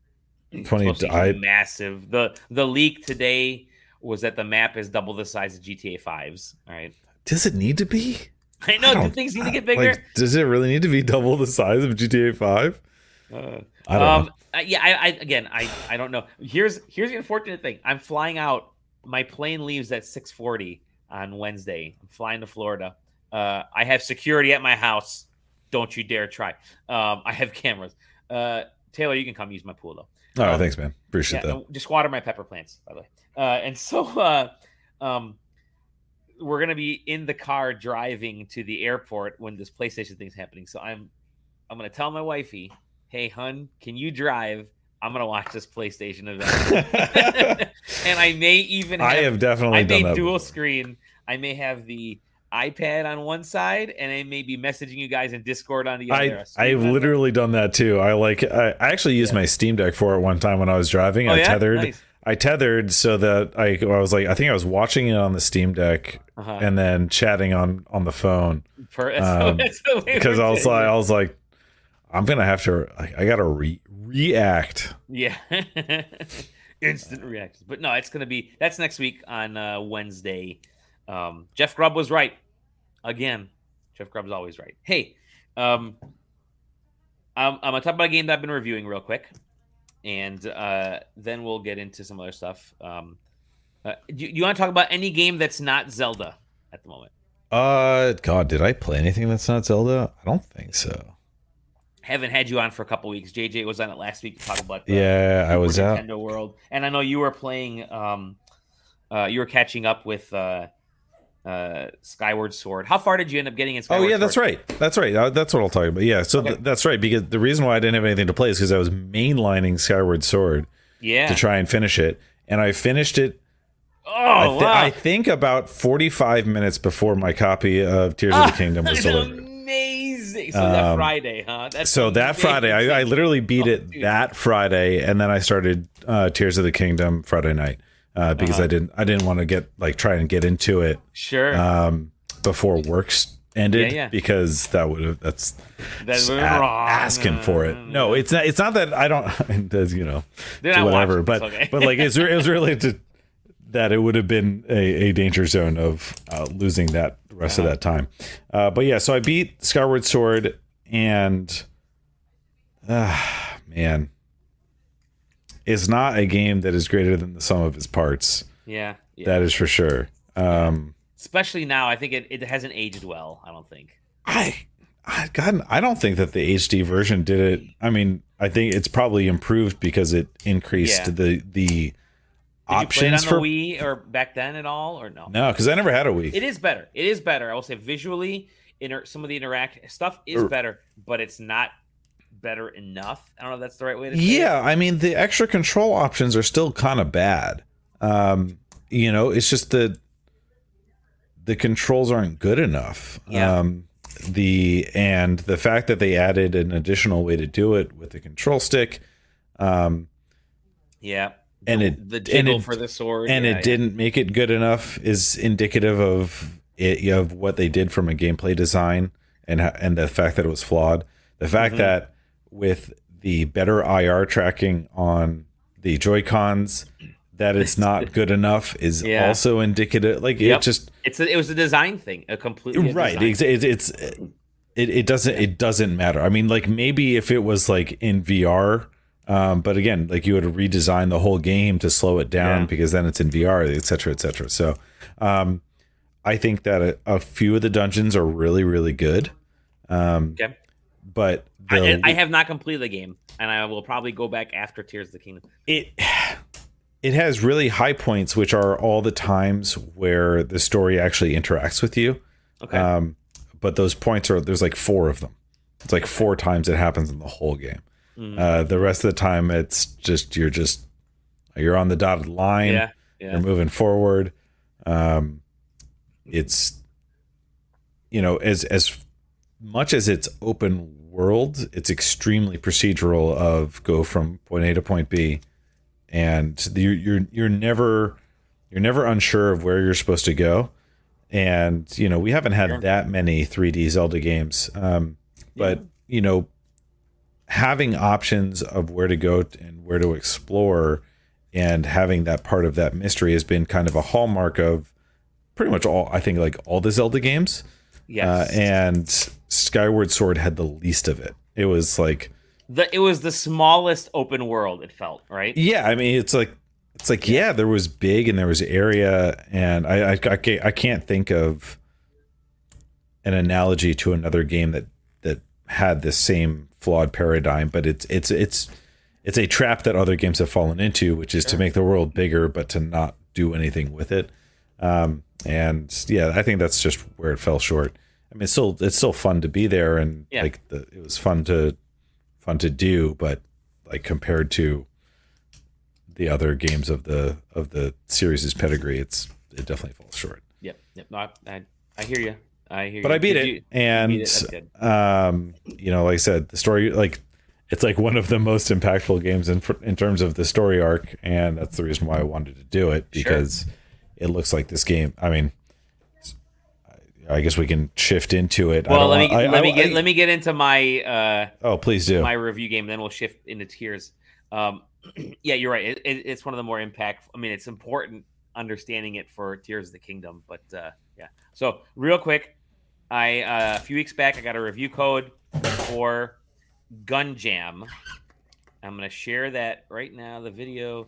Twenty. I, massive. The the leak today was that the map is double the size of GTA 5's. All right. Does it need to be? I know. I do things need to get bigger? Like, does it really need to be double the size of GTA Five? Uh, I don't um, know. yeah, I, I again, I, I don't know. Here's here's the unfortunate thing. I'm flying out. My plane leaves at 6:40 on Wednesday. I'm flying to Florida. Uh, I have security at my house. Don't you dare try. Um, I have cameras. Uh, Taylor, you can come use my pool though. Right, um, thanks, man. Appreciate yeah, that. Just water my pepper plants, by the way. Uh, and so, uh, um, we're gonna be in the car driving to the airport when this PlayStation thing's happening. So I'm I'm gonna tell my wifey, hey hun, can you drive? I'm gonna watch this PlayStation event. and I may even have, I have definitely I may dual before. screen. I may have the iPad on one side and I may be messaging you guys in Discord on the other. I, I've literally done that too. I like I, I actually used yeah. my Steam Deck for it one time when I was driving. Oh, I yeah? tethered nice. I tethered so that I, I was like I think I was watching it on the Steam Deck uh-huh. and then chatting on on the phone. Um, because I was like I was like I'm gonna have to I, I gotta re- react. Yeah. Instant reaction but no it's gonna be that's next week on uh, Wednesday. Um, Jeff Grubb was right. Again Jeff Grubb's always right. Hey, um, I'm, I'm gonna talk about a game that I've been reviewing real quick, and uh, then we'll get into some other stuff. Um, uh, do, do you want to talk about any game that's not Zelda at the moment? Uh, God, did I play anything that's not Zelda? I don't think so. Haven't had you on for a couple weeks. JJ was on it last week to talk about. The, yeah, I was Nintendo out. World, and I know you were playing. Um, uh, you were catching up with uh, uh, Skyward Sword. How far did you end up getting in Skyward Oh yeah, that's right. That's right. Uh, that's what I'll talk about. Yeah, so okay. th- that's right because the reason why I didn't have anything to play is because I was mainlining Skyward Sword. Yeah. To try and finish it, and I finished it. Oh, I, th- wow. I think about forty-five minutes before my copy of Tears of the Kingdom was delivered. Amazing. So um, that Friday, huh? That's so amazing. that Friday, I, I literally beat oh, it dude. that Friday, and then I started uh, Tears of the Kingdom Friday night uh, because uh-huh. I didn't I didn't want to get like try and get into it sure um, before works ended yeah, yeah. because that would have that's, that's a- asking for it. No, it's not. It's not that I don't. you know, whatever. But okay. but like it's it was really to that it would have been a, a danger zone of uh, losing that rest uh-huh. of that time. Uh, but yeah, so I beat Skyward Sword and uh, man, is not a game that is greater than the sum of its parts. Yeah, yeah. that is for sure. Um, Especially now, I think it, it hasn't aged well. I don't think. I, I God, I don't think that the HD version did it. I mean, I think it's probably improved because it increased yeah. the the did options for Wii or back then at all or no? No, because I never had a Wii. It is better. It is better. I will say visually, inter- some of the interact stuff is better, but it's not better enough. I don't know if that's the right way to say Yeah, it. I mean the extra control options are still kind of bad. Um, you know, it's just that the controls aren't good enough. Yeah. Um, the and the fact that they added an additional way to do it with the control stick. Um, yeah. And it the jiggle it, for the sword, and yeah, it yeah. didn't make it good enough is indicative of it of what they did from a gameplay design and and the fact that it was flawed. The fact mm-hmm. that with the better IR tracking on the Joy Cons that it's not good enough is yeah. also indicative. Like yep. it just it's a, it was a design thing, a completely right. It's, it's, it's it, it doesn't it doesn't matter. I mean, like maybe if it was like in VR, um, but again, like you would redesign the whole game to slow it down yeah. because then it's in VR, etc., cetera, etc. Cetera. So, um, I think that a, a, few of the dungeons are really really good. Um, okay but I, I, have not completed the game, and I will probably go back after Tears of the Kingdom. It it has really high points, which are all the times where the story actually interacts with you. Okay. Um, but those points are there's like four of them. It's like four times it happens in the whole game. Mm-hmm. Uh, the rest of the time, it's just you're just you're on the dotted line. Yeah. yeah. You're moving forward. Um, it's you know as as much as it's open world, it's extremely procedural of go from point A to point B, and you're you're you're never you're never unsure of where you're supposed to go. And you know we haven't had that many 3D Zelda games, um, but yeah. you know having options of where to go and where to explore, and having that part of that mystery has been kind of a hallmark of pretty much all I think like all the Zelda games. Yes. Uh, and Skyward Sword had the least of it. It was like the it was the smallest open world. It felt right. Yeah, I mean, it's like it's like yeah, there was big and there was area, and I I, I can't, I can't think of an analogy to another game that that had this same flawed paradigm, but it's it's it's it's a trap that other games have fallen into, which is sure. to make the world bigger but to not do anything with it. Um, and yeah, I think that's just where it fell short. I mean, it's still it's still fun to be there, and yeah. like the, it was fun to fun to do, but like compared to the other games of the of the series' pedigree, it's it definitely falls short. Yep, yep. No, I, I, I hear you. I hear. But you. I beat Did it, you, and beat it. um, you know, like I said, the story like it's like one of the most impactful games in in terms of the story arc, and that's the reason why I wanted to do it because sure. it looks like this game. I mean, I guess we can shift into it. Well, let me I, let I, me get I, let me get into my uh, oh please do my review game. Then we'll shift into Tears. Um, yeah, you're right. It, it, it's one of the more impactful. I mean, it's important understanding it for Tears of the Kingdom, but uh, yeah. So real quick, I uh, a few weeks back I got a review code for Gun Jam. I'm going to share that right now. The video.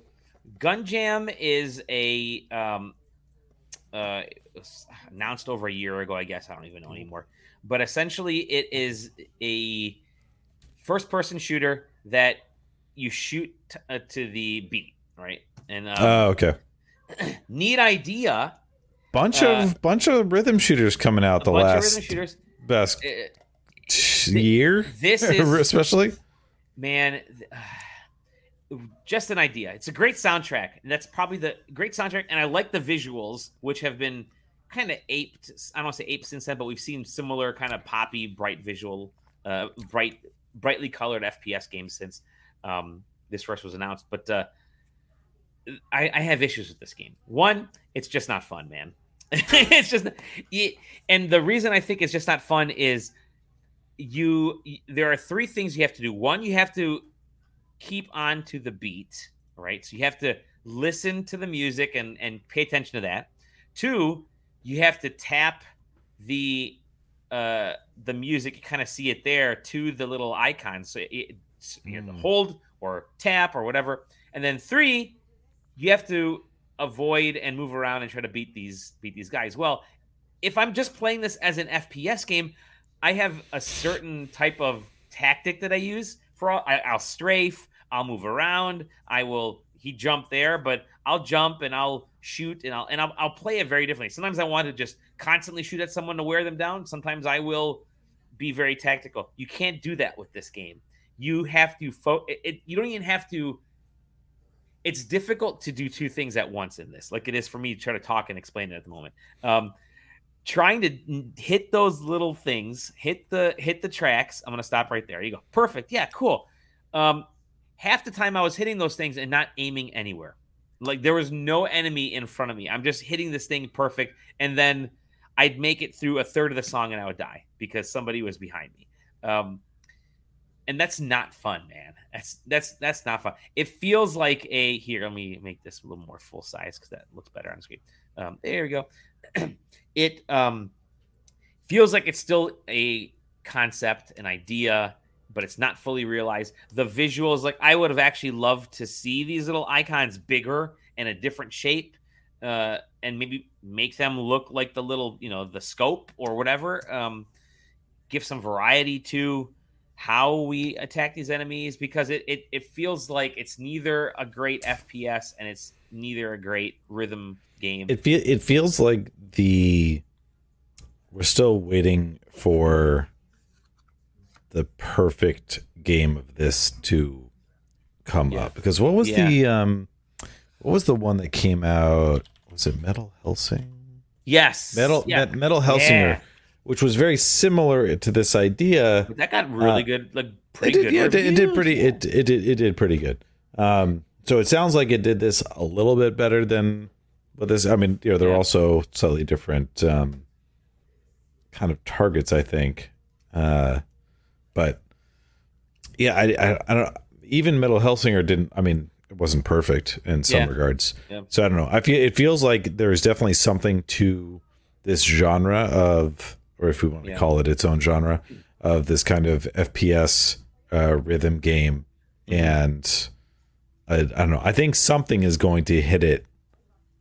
Gun Jam is a um, uh, announced over a year ago. I guess I don't even know anymore. But essentially, it is a first-person shooter that you shoot t- uh, to the beat, right? And um, oh, okay. neat idea. Bunch uh, of bunch of rhythm shooters coming out the last best uh, year. This is especially man. Just an idea. It's a great soundtrack, and that's probably the great soundtrack. And I like the visuals, which have been kind of aped. I don't want to say aped since then, but we've seen similar kind of poppy, bright visual, uh, bright, brightly colored FPS games since um, this first was announced. But uh, I, I have issues with this game. One, it's just not fun, man. it's just, it, and the reason I think it's just not fun is you. There are three things you have to do. One, you have to keep on to the beat, right? So you have to listen to the music and and pay attention to that. Two, you have to tap the uh the music. You kind of see it there to the little icon. So it, you know, hmm. hold or tap or whatever. And then three, you have to avoid and move around and try to beat these beat these guys. Well, if I'm just playing this as an FPS game, I have a certain type of tactic that I use for all. I, I'll strafe, I'll move around, I will he jump there, but I'll jump and I'll shoot and I'll and I'll, I'll play it very differently. Sometimes I want to just constantly shoot at someone to wear them down. Sometimes I will be very tactical. You can't do that with this game. You have to fo- it, it, you don't even have to it's difficult to do two things at once in this, like it is for me to try to talk and explain it at the moment. Um, trying to hit those little things, hit the hit the tracks. I'm gonna stop right there. You go, perfect. Yeah, cool. Um, half the time I was hitting those things and not aiming anywhere. Like there was no enemy in front of me. I'm just hitting this thing perfect, and then I'd make it through a third of the song and I would die because somebody was behind me. Um, and that's not fun, man. That's that's that's not fun. It feels like a here. Let me make this a little more full size because that looks better on screen. Um, there we go. it um, feels like it's still a concept, an idea, but it's not fully realized. The visuals, like I would have actually loved to see these little icons bigger and a different shape, uh, and maybe make them look like the little, you know, the scope or whatever. Um, give some variety to how we attack these enemies because it, it, it feels like it's neither a great FPS and it's neither a great rhythm game. It feel it feels like the we're still waiting for the perfect game of this to come yeah. up because what was yeah. the um what was the one that came out was it Metal helsing Yes. Metal yeah. Metal Hellsinger. Yeah which was very similar to this idea. But that got really uh, good, like pretty it did, good. Yeah, it did pretty. It it did it did pretty good. Um, so it sounds like it did this a little bit better than what this. I mean, you know, they're also slightly different um, kind of targets, I think. Uh, but yeah, I, I, I don't. Even Metal Hellsinger didn't. I mean, it wasn't perfect in some yeah. regards. Yeah. So I don't know. I feel it feels like there is definitely something to this genre of or if we want to yeah. call it its own genre of this kind of FPS uh, rhythm game. Mm-hmm. And I, I, don't know. I think something is going to hit it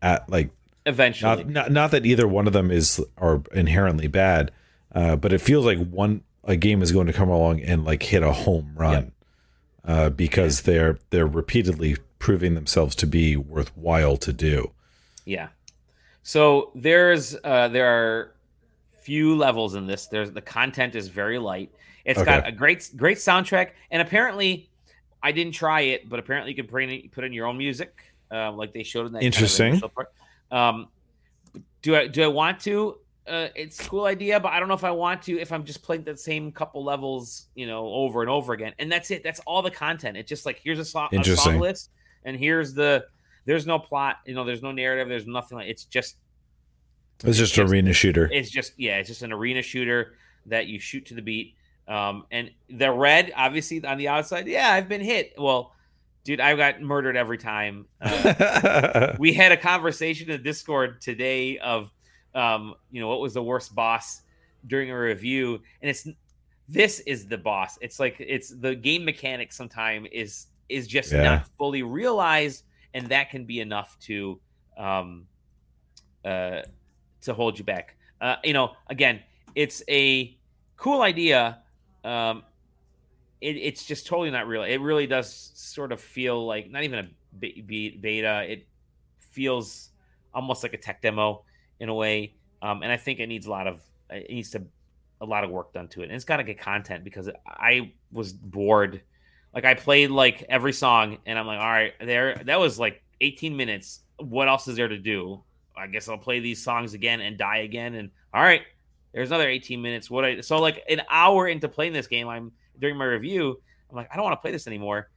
at like eventually. Not, not, not that either one of them is are inherently bad, uh, but it feels like one a game is going to come along and like hit a home run yep. uh, because they're they're repeatedly proving themselves to be worthwhile to do. Yeah. So there's uh, there are few levels in this. There's the content is very light. It's okay. got a great great soundtrack, and apparently, I didn't try it, but apparently you can put in, put in your own music, uh, like they showed in that. Interesting. Kind of um, do I do I want to? Uh, it's a cool idea, but I don't know if I want to. If I'm just playing the same couple levels, you know, over and over again, and that's it. That's all the content. It's just like here's a song, a song list, and here's the. There's no plot, you know. There's no narrative. There's nothing like. It's just it's just an arena shooter. It's just yeah, it's just an arena shooter that you shoot to the beat. Um, and the red, obviously on the outside, yeah, I've been hit. Well, dude, I got murdered every time. Uh, we had a conversation in Discord today of, um, you know, what was the worst boss, during a review, and it's this is the boss. It's like it's the game mechanic. Sometime is is just yeah. not fully realized, and that can be enough to um uh to hold you back. Uh, you know, again, it's a cool idea. Um, it, it's just totally not real. It really does sort of feel like not even a beta. It feels almost like a tech demo in a way, um, and I think it needs a lot of it needs to a lot of work done to it, and it's got to get content because I was bored. Like I played like every song, and I'm like, all right, there. That was like 18 minutes. What else is there to do? I guess I'll play these songs again and die again. And all right, there's another 18 minutes. What I so like an hour into playing this game, I'm during my review, I'm like, I don't want to play this anymore.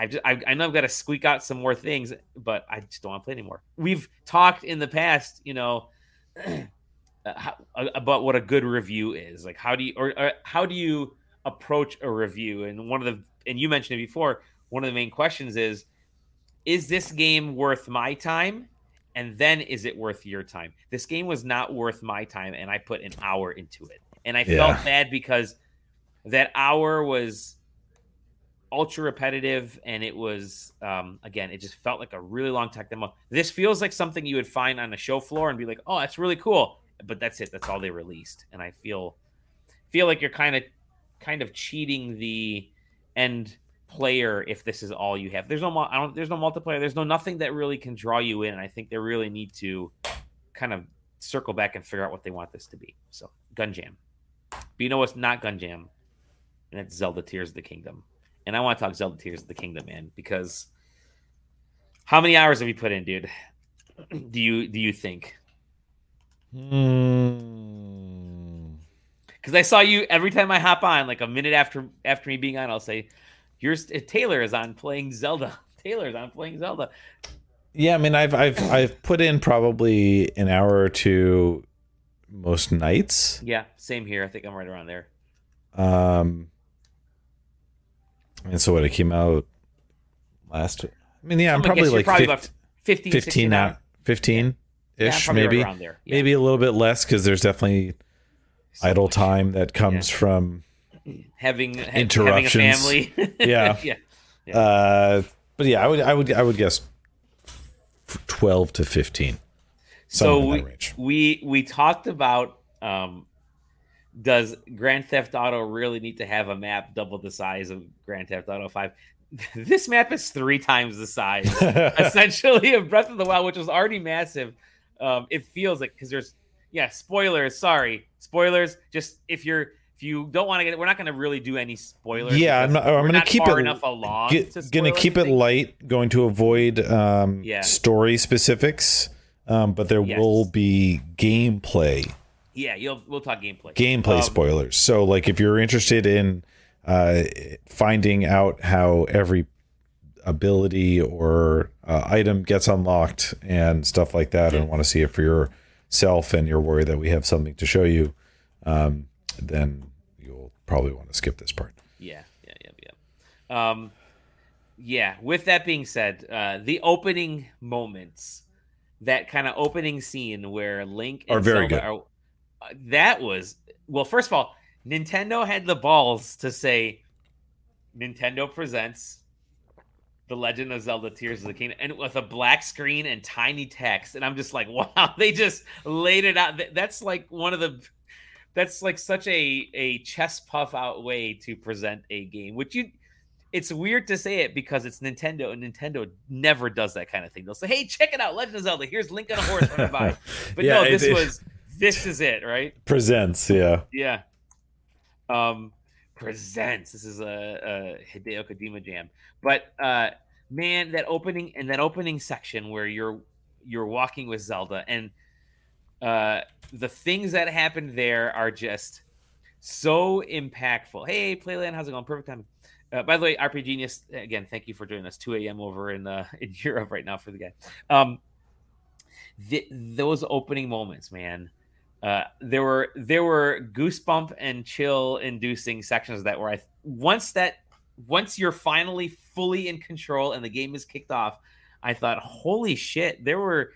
I just I, I know I've got to squeak out some more things, but I just don't want to play anymore. We've talked in the past, you know, uh, how, uh, about what a good review is. Like how do you or, or how do you approach a review? And one of the and you mentioned it before. One of the main questions is, is this game worth my time? and then is it worth your time? This game was not worth my time, and I put an hour into it, and I yeah. felt bad because that hour was ultra repetitive and it was um, again it just felt like a really long tech demo this feels like something you would find on a show floor and be like oh that's really cool but that's it that's all they released and i feel feel like you're kind of kind of cheating the end player if this is all you have. There's no I don't there's no multiplayer. There's no nothing that really can draw you in. I think they really need to kind of circle back and figure out what they want this to be. So Gun Jam. But you know what's not Gun Jam? And it's Zelda Tears of the Kingdom. And I want to talk Zelda Tears of the Kingdom, man, because how many hours have you put in, dude? do you do you think? Hmm. Because I saw you every time I hop on, like a minute after after me being on, I'll say, Here's Taylor is on playing Zelda. Taylor's on playing Zelda. Yeah, I mean, I've I've I've put in probably an hour or two most nights. Yeah, same here. I think I'm right around there. Um, and so what? It came out last. I mean, yeah, I'm, I'm probably like probably 50, 15, 15 out, 15 ish, yeah, maybe, right yeah. maybe a little bit less because there's definitely so idle much. time that comes yeah. from having interruptions. Having a family. yeah. yeah. yeah. Uh, but yeah, I would I would I would guess twelve to fifteen. So we, we we talked about um, does Grand Theft Auto really need to have a map double the size of Grand Theft Auto Five? this map is three times the size, essentially, of Breath of the Wild, which was already massive. Um, it feels like because there's yeah spoilers. Sorry, spoilers. Just if you're if you don't want to get it, we're not going to really do any spoilers. Yeah, I'm, I'm going to keep it enough along. Get, going to keep anything. it light. Going to avoid um, yeah. story specifics, um, but there yes. will be gameplay. Yeah, you'll we'll talk gameplay. Gameplay um, spoilers. So, like, if you're interested in uh, finding out how every ability or uh, item gets unlocked and stuff like that, yeah. and want to see it for yourself, and you're worried that we have something to show you, um, then you'll probably want to skip this part. Yeah, yeah, yeah, yeah. Um, yeah. With that being said, uh, the opening moments, that kind of opening scene where Link are very Zelda good. Are, that was well. First of all, Nintendo had the balls to say, "Nintendo presents." The Legend of Zelda Tears of the Kingdom, and with a black screen and tiny text. And I'm just like, wow, they just laid it out. That's like one of the that's like such a a chest puff out way to present a game which you it's weird to say it because it's Nintendo and Nintendo never does that kind of thing. They'll say, "Hey, check it out, Legend of Zelda. Here's Link on a horse running by." But yeah, no, this it, was this is it, right? Presents, yeah, yeah. Um, presents. This is a, a Hideo Kojima jam. But uh, man, that opening and that opening section where you're you're walking with Zelda and uh, the things that happened there are just so impactful. Hey, Playland, how's it going? Perfect time. Uh, by the way, RP Genius, again, thank you for joining us. 2 a.m. over in uh, in Europe right now for the guy. Um, the, those opening moments, man. Uh, there were there were goosebump and chill inducing sections that were I once that once you're finally fully in control and the game is kicked off, I thought, holy shit, there were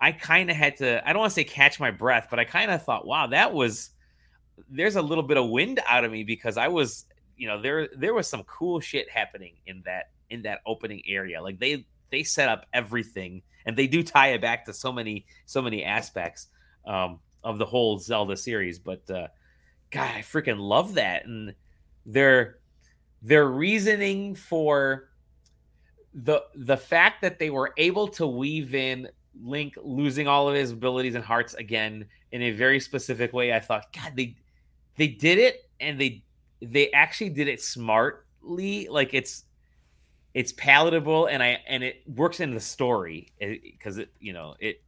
I kind of had to, I don't want to say catch my breath, but I kind of thought, wow, that was there's a little bit of wind out of me because I was, you know, there there was some cool shit happening in that in that opening area. Like they they set up everything and they do tie it back to so many so many aspects um, of the whole Zelda series. But uh, God, I freaking love that and their their reasoning for the the fact that they were able to weave in Link losing all of his abilities and hearts again in a very specific way. I thought, God, they they did it and they they actually did it smartly. Like it's it's palatable and I and it works in the story because it, it, you know it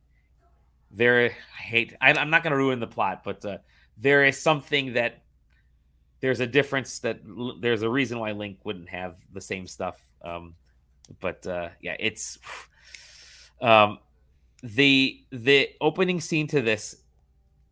there I hate I, am not going to ruin the plot, but uh, there is something that there's a difference that there's a reason why Link wouldn't have the same stuff. Um, but uh, yeah, it's um, the the opening scene to this.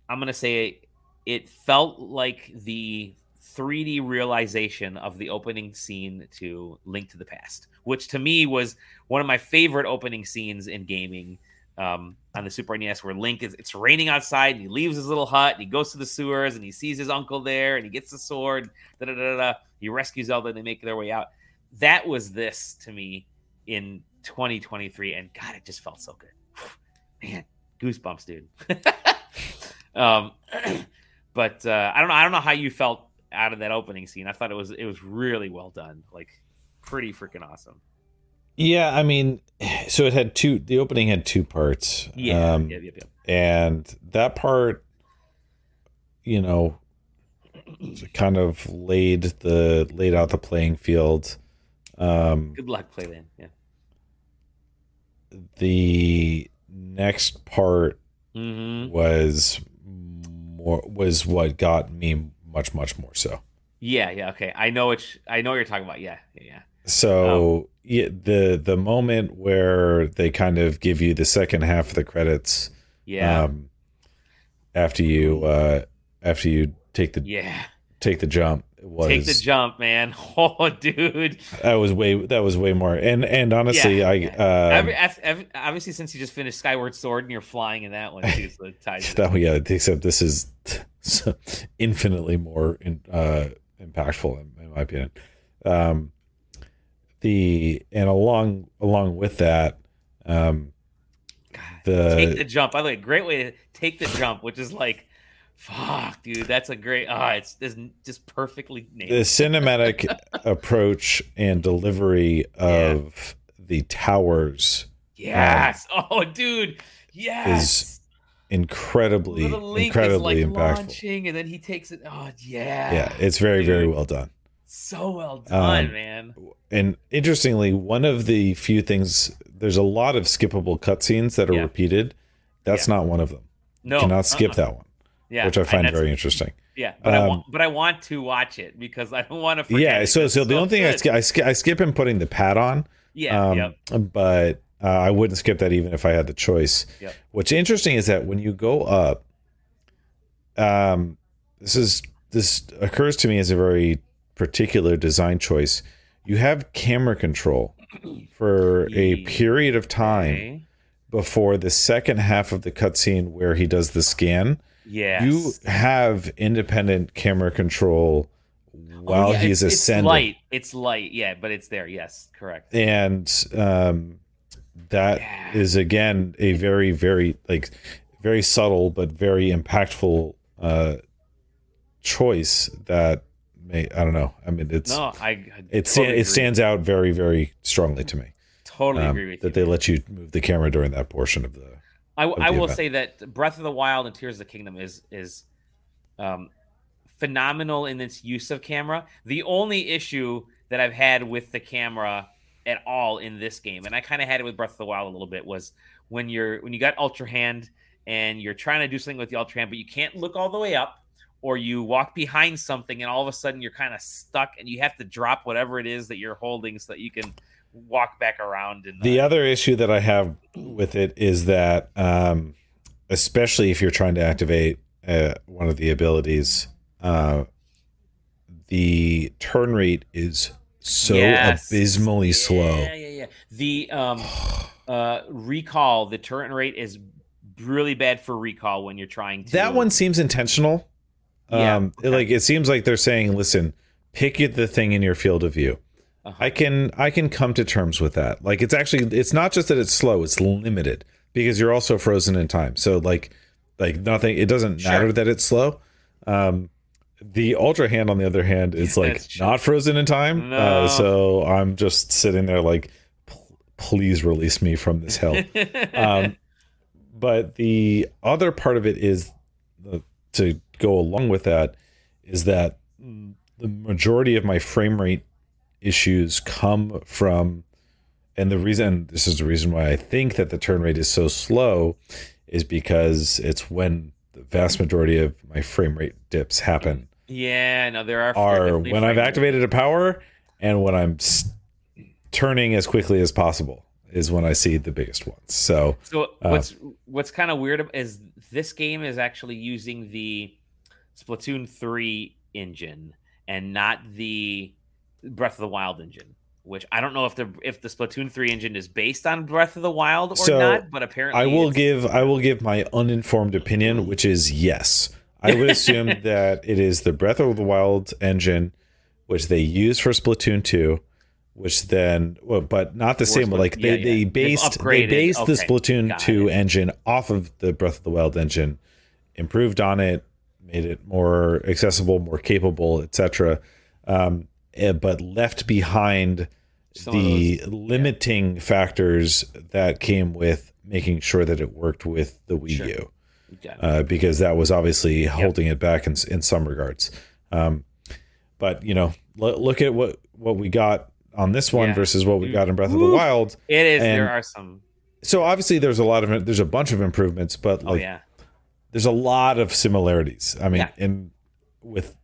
I'm gonna say it felt like the 3D realization of the opening scene to Link to the Past, which to me was one of my favorite opening scenes in gaming um, on the Super NES, where Link is it's raining outside and he leaves his little hut and he goes to the sewers and he sees his uncle there and he gets the sword. Da da da da. He rescues Zelda and they make their way out. That was this to me in 2023, and God, it just felt so good. Man, goosebumps, dude. um, but uh, I don't know. I don't know how you felt out of that opening scene. I thought it was it was really well done. Like pretty freaking awesome. Yeah, I mean, so it had two. The opening had two parts. Yeah, um, yep, yep, yep. and that part, you know, kind of laid the laid out the playing field. Um, Good luck, Playland. Yeah. The next part mm-hmm. was more was what got me much much more so. Yeah, yeah, okay. I know which I know what you're talking about. Yeah, yeah. So um, yeah, the the moment where they kind of give you the second half of the credits, yeah. Um, after you uh, after you take the yeah take the jump was take the jump, man. Oh, dude, that was way that was way more. And and honestly, yeah, I. Uh, every, every, obviously since you just finished Skyward Sword and you're flying in that one too, so it ties. that yeah, except this is infinitely more in, uh, impactful in, in my opinion. Um, the and along along with that, um, God, the take the jump. By the way, great way to take the jump, which is like Fuck, dude, that's a great. Ah, oh, it's, it's just perfectly named. The cinematic approach and delivery of yeah. the towers. Yes. Um, oh, dude. Yes. Is incredibly, incredibly like impactful. Launching, and then he takes it. Oh, yeah. Yeah, it's very, dude. very well done. So well done, um, man. And interestingly, one of the few things there's a lot of skippable cutscenes that are yeah. repeated. That's yeah. not one of them. No, you cannot skip uh-uh. that one yeah, which I find very interesting. Yeah, but um, I want, but I want to watch it because I don't want to. Forget yeah, so so the only thing I skip, I skip, I skip him putting the pad on. Yeah, um, yep. but uh, I wouldn't skip that even if I had the choice. Yep. What's interesting is that when you go up, um, this is this occurs to me as a very particular design choice. You have camera control for a period of time before the second half of the cutscene where he does the scan yeah. You have independent camera control while oh, yeah, he's it's, ascending. It's light. It's light. Yeah, but it's there. Yes, correct. And um, that yeah. is again a very, very like very subtle but very impactful uh, choice that may I don't know. I mean, it's no, I, I it totally it stands out very, very strongly to me. Totally um, agree with that you. they let you move the camera during that portion of the I, I will say that Breath of the Wild and Tears of the Kingdom is is um, phenomenal in its use of camera. The only issue that I've had with the camera at all in this game, and I kind of had it with Breath of the Wild a little bit, was when you're when you got Ultra Hand and you're trying to do something with the Ultra Hand, but you can't look all the way up, or you walk behind something and all of a sudden you're kind of stuck and you have to drop whatever it is that you're holding so that you can walk back around. And the other issue that I have with it is that, um, especially if you're trying to activate uh, one of the abilities, uh, the turn rate is so yes. abysmally yeah, slow. Yeah, yeah, yeah. The um, uh, recall, the turn rate is really bad for recall when you're trying to. That one seems intentional. Yeah, um, okay. like it seems like they're saying, listen, pick the thing in your field of view. Uh-huh. I can I can come to terms with that. Like it's actually it's not just that it's slow, it's limited because you're also frozen in time. So like like nothing it doesn't sure. matter that it's slow. Um the ultra hand on the other hand is like not frozen in time. No. Uh, so I'm just sitting there like please release me from this hell. um but the other part of it is the, to go along with that is that the majority of my frame rate issues come from and the reason this is the reason why I think that the turn rate is so slow is because it's when the vast majority of my frame rate dips happen. Yeah, no, there are are when I've activated a power and when I'm turning as quickly as possible is when I see the biggest ones. So, so what's uh, what's kind of weird is this game is actually using the Splatoon three engine and not the Breath of the Wild engine, which I don't know if the if the Splatoon 3 engine is based on Breath of the Wild or so not, but apparently I will give I will give my uninformed opinion, which is yes. I would assume that it is the Breath of the Wild engine, which they use for Splatoon 2, which then well, but not the same. like they, yeah, they based they based okay. the Splatoon 2 it. engine off of the Breath of the Wild engine, improved on it, made it more accessible, more capable, etc. Um, Eh, but left behind Some the those, limiting yeah. factors that came with making sure that it worked with the Wii sure. U. Uh, because that was obviously yep. holding it back in, in some regards. Um, but you know, l- look at what what we got on this one yeah. versus what we got in Breath of the Wild. It is. And there are some. So obviously, there's a lot of there's a bunch of improvements, but oh, like, oh, yeah. There's a lot of similarities. I mean, yeah. in with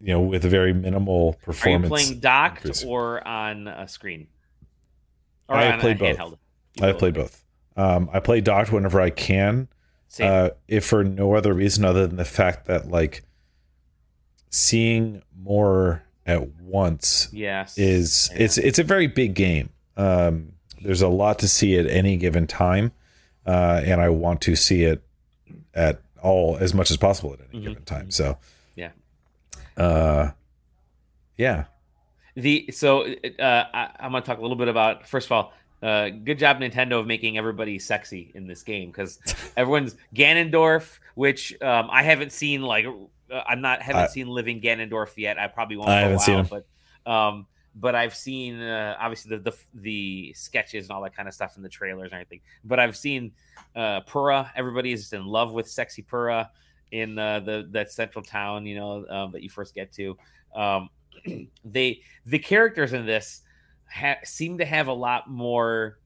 you know, with a very minimal performance. Are you playing docked increase. or on a screen? Or I have played both. I have played both. Um, I play docked whenever I can. Uh, if for no other reason other than the fact that like seeing more at once yes is yeah. it's it's a very big game um, there's a lot to see at any given time uh, and i want to see it at all as much as possible at any mm-hmm. given time so yeah, uh, yeah. The so uh, I, am gonna talk a little bit about first of all. Uh, good job, Nintendo, of making everybody sexy in this game because everyone's Ganondorf, which um, I haven't seen. Like, uh, I'm not haven't I, seen living Ganondorf yet. I probably won't. I haven't while, seen him, but um, but I've seen uh, obviously the, the, the sketches and all that kind of stuff in the trailers and everything. But I've seen uh, Purah. Everybody is in love with sexy Purah in uh, the that central town, you know, um, that you first get to. Um, they the characters in this ha- seem to have a lot more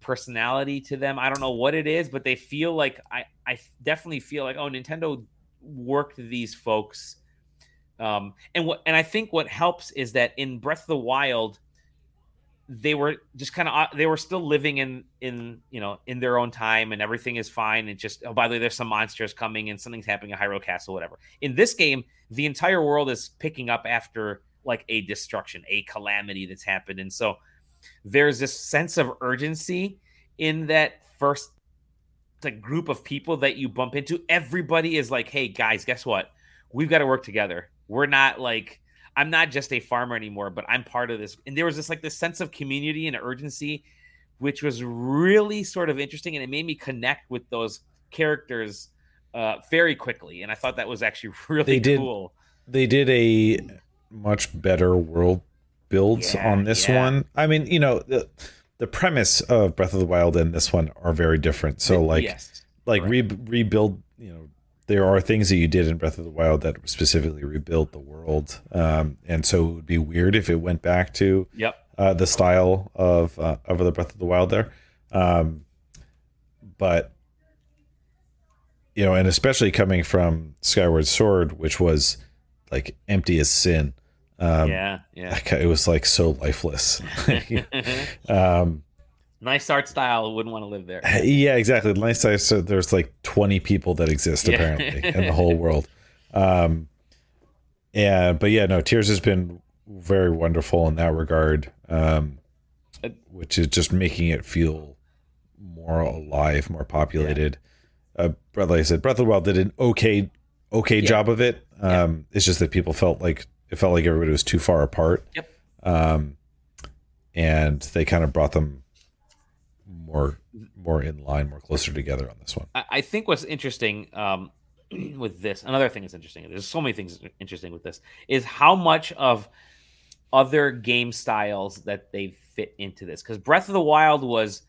personality to them. I don't know what it is, but they feel like I I definitely feel like oh Nintendo worked these folks. Um, and what and I think what helps is that in Breath of the Wild, they were just kind of uh, they were still living in in you know in their own time and everything is fine and just oh by the way there's some monsters coming and something's happening at Hyrule Castle whatever. In this game, the entire world is picking up after like a destruction, a calamity that's happened, and so there's this sense of urgency in that first the group of people that you bump into. Everybody is like, "Hey guys, guess what? We've got to work together. We're not like." I'm not just a farmer anymore, but I'm part of this. And there was this like this sense of community and urgency, which was really sort of interesting, and it made me connect with those characters uh, very quickly. And I thought that was actually really they did, cool. They did a much better world builds yeah, on this yeah. one. I mean, you know, the the premise of Breath of the Wild and this one are very different. So like yes, like re- rebuild, you know, there are things that you did in Breath of the Wild that specifically rebuilt the world, um, and so it would be weird if it went back to yep. uh, the style of uh, of the Breath of the Wild there. Um, but you know, and especially coming from Skyward Sword, which was like empty as sin. Um, yeah, yeah. It was like so lifeless. um, nice art style wouldn't want to live there yeah exactly nice art so there's like 20 people that exist yeah. apparently in the whole world um yeah but yeah no tears has been very wonderful in that regard um which is just making it feel more alive more populated yeah. uh like i said breath of the wild did an okay okay yeah. job of it. Um, yeah. It's just that people felt like it felt like everybody was too far apart. Yep. Um, and they kind of brought them more more in line, more closer together on this one. I think what's interesting um, with this, another thing that's interesting. There's so many things interesting with this is how much of other game styles that they fit into this. Because Breath of the Wild was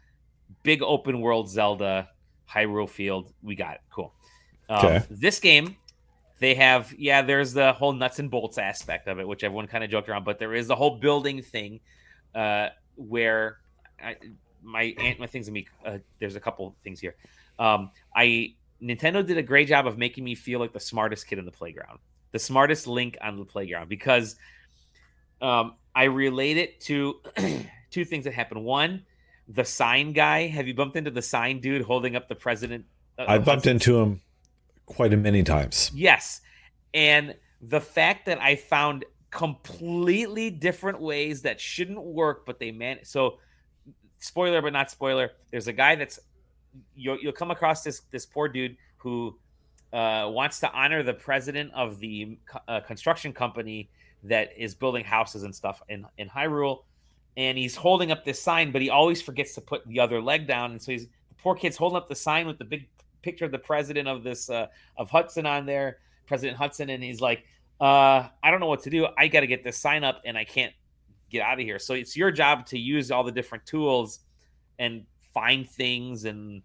big open world Zelda, Hyrule Field. We got it. Cool. Um, okay. This game, they have, yeah, there's the whole nuts and bolts aspect of it, which everyone kind of joked around, but there is the whole building thing uh, where I, my aunt, my things to me, uh, there's a couple things here. Um, I Nintendo did a great job of making me feel like the smartest kid in the playground, the smartest link on the playground, because um, I relate it to two things that happened. One, the sign guy. Have you bumped into the sign dude holding up the president? I bumped into him quite a many times. Yes, and the fact that I found completely different ways that shouldn't work, but they man. So, spoiler, but not spoiler. There's a guy that's you'll you'll come across this this poor dude who uh, wants to honor the president of the uh, construction company that is building houses and stuff in in Hyrule, and he's holding up this sign, but he always forgets to put the other leg down, and so he's the poor kid's holding up the sign with the big picture of the president of this uh, of Hudson on there, President Hudson, and he's like, uh, I don't know what to do. I got to get this sign up, and I can't get out of here. So it's your job to use all the different tools and find things and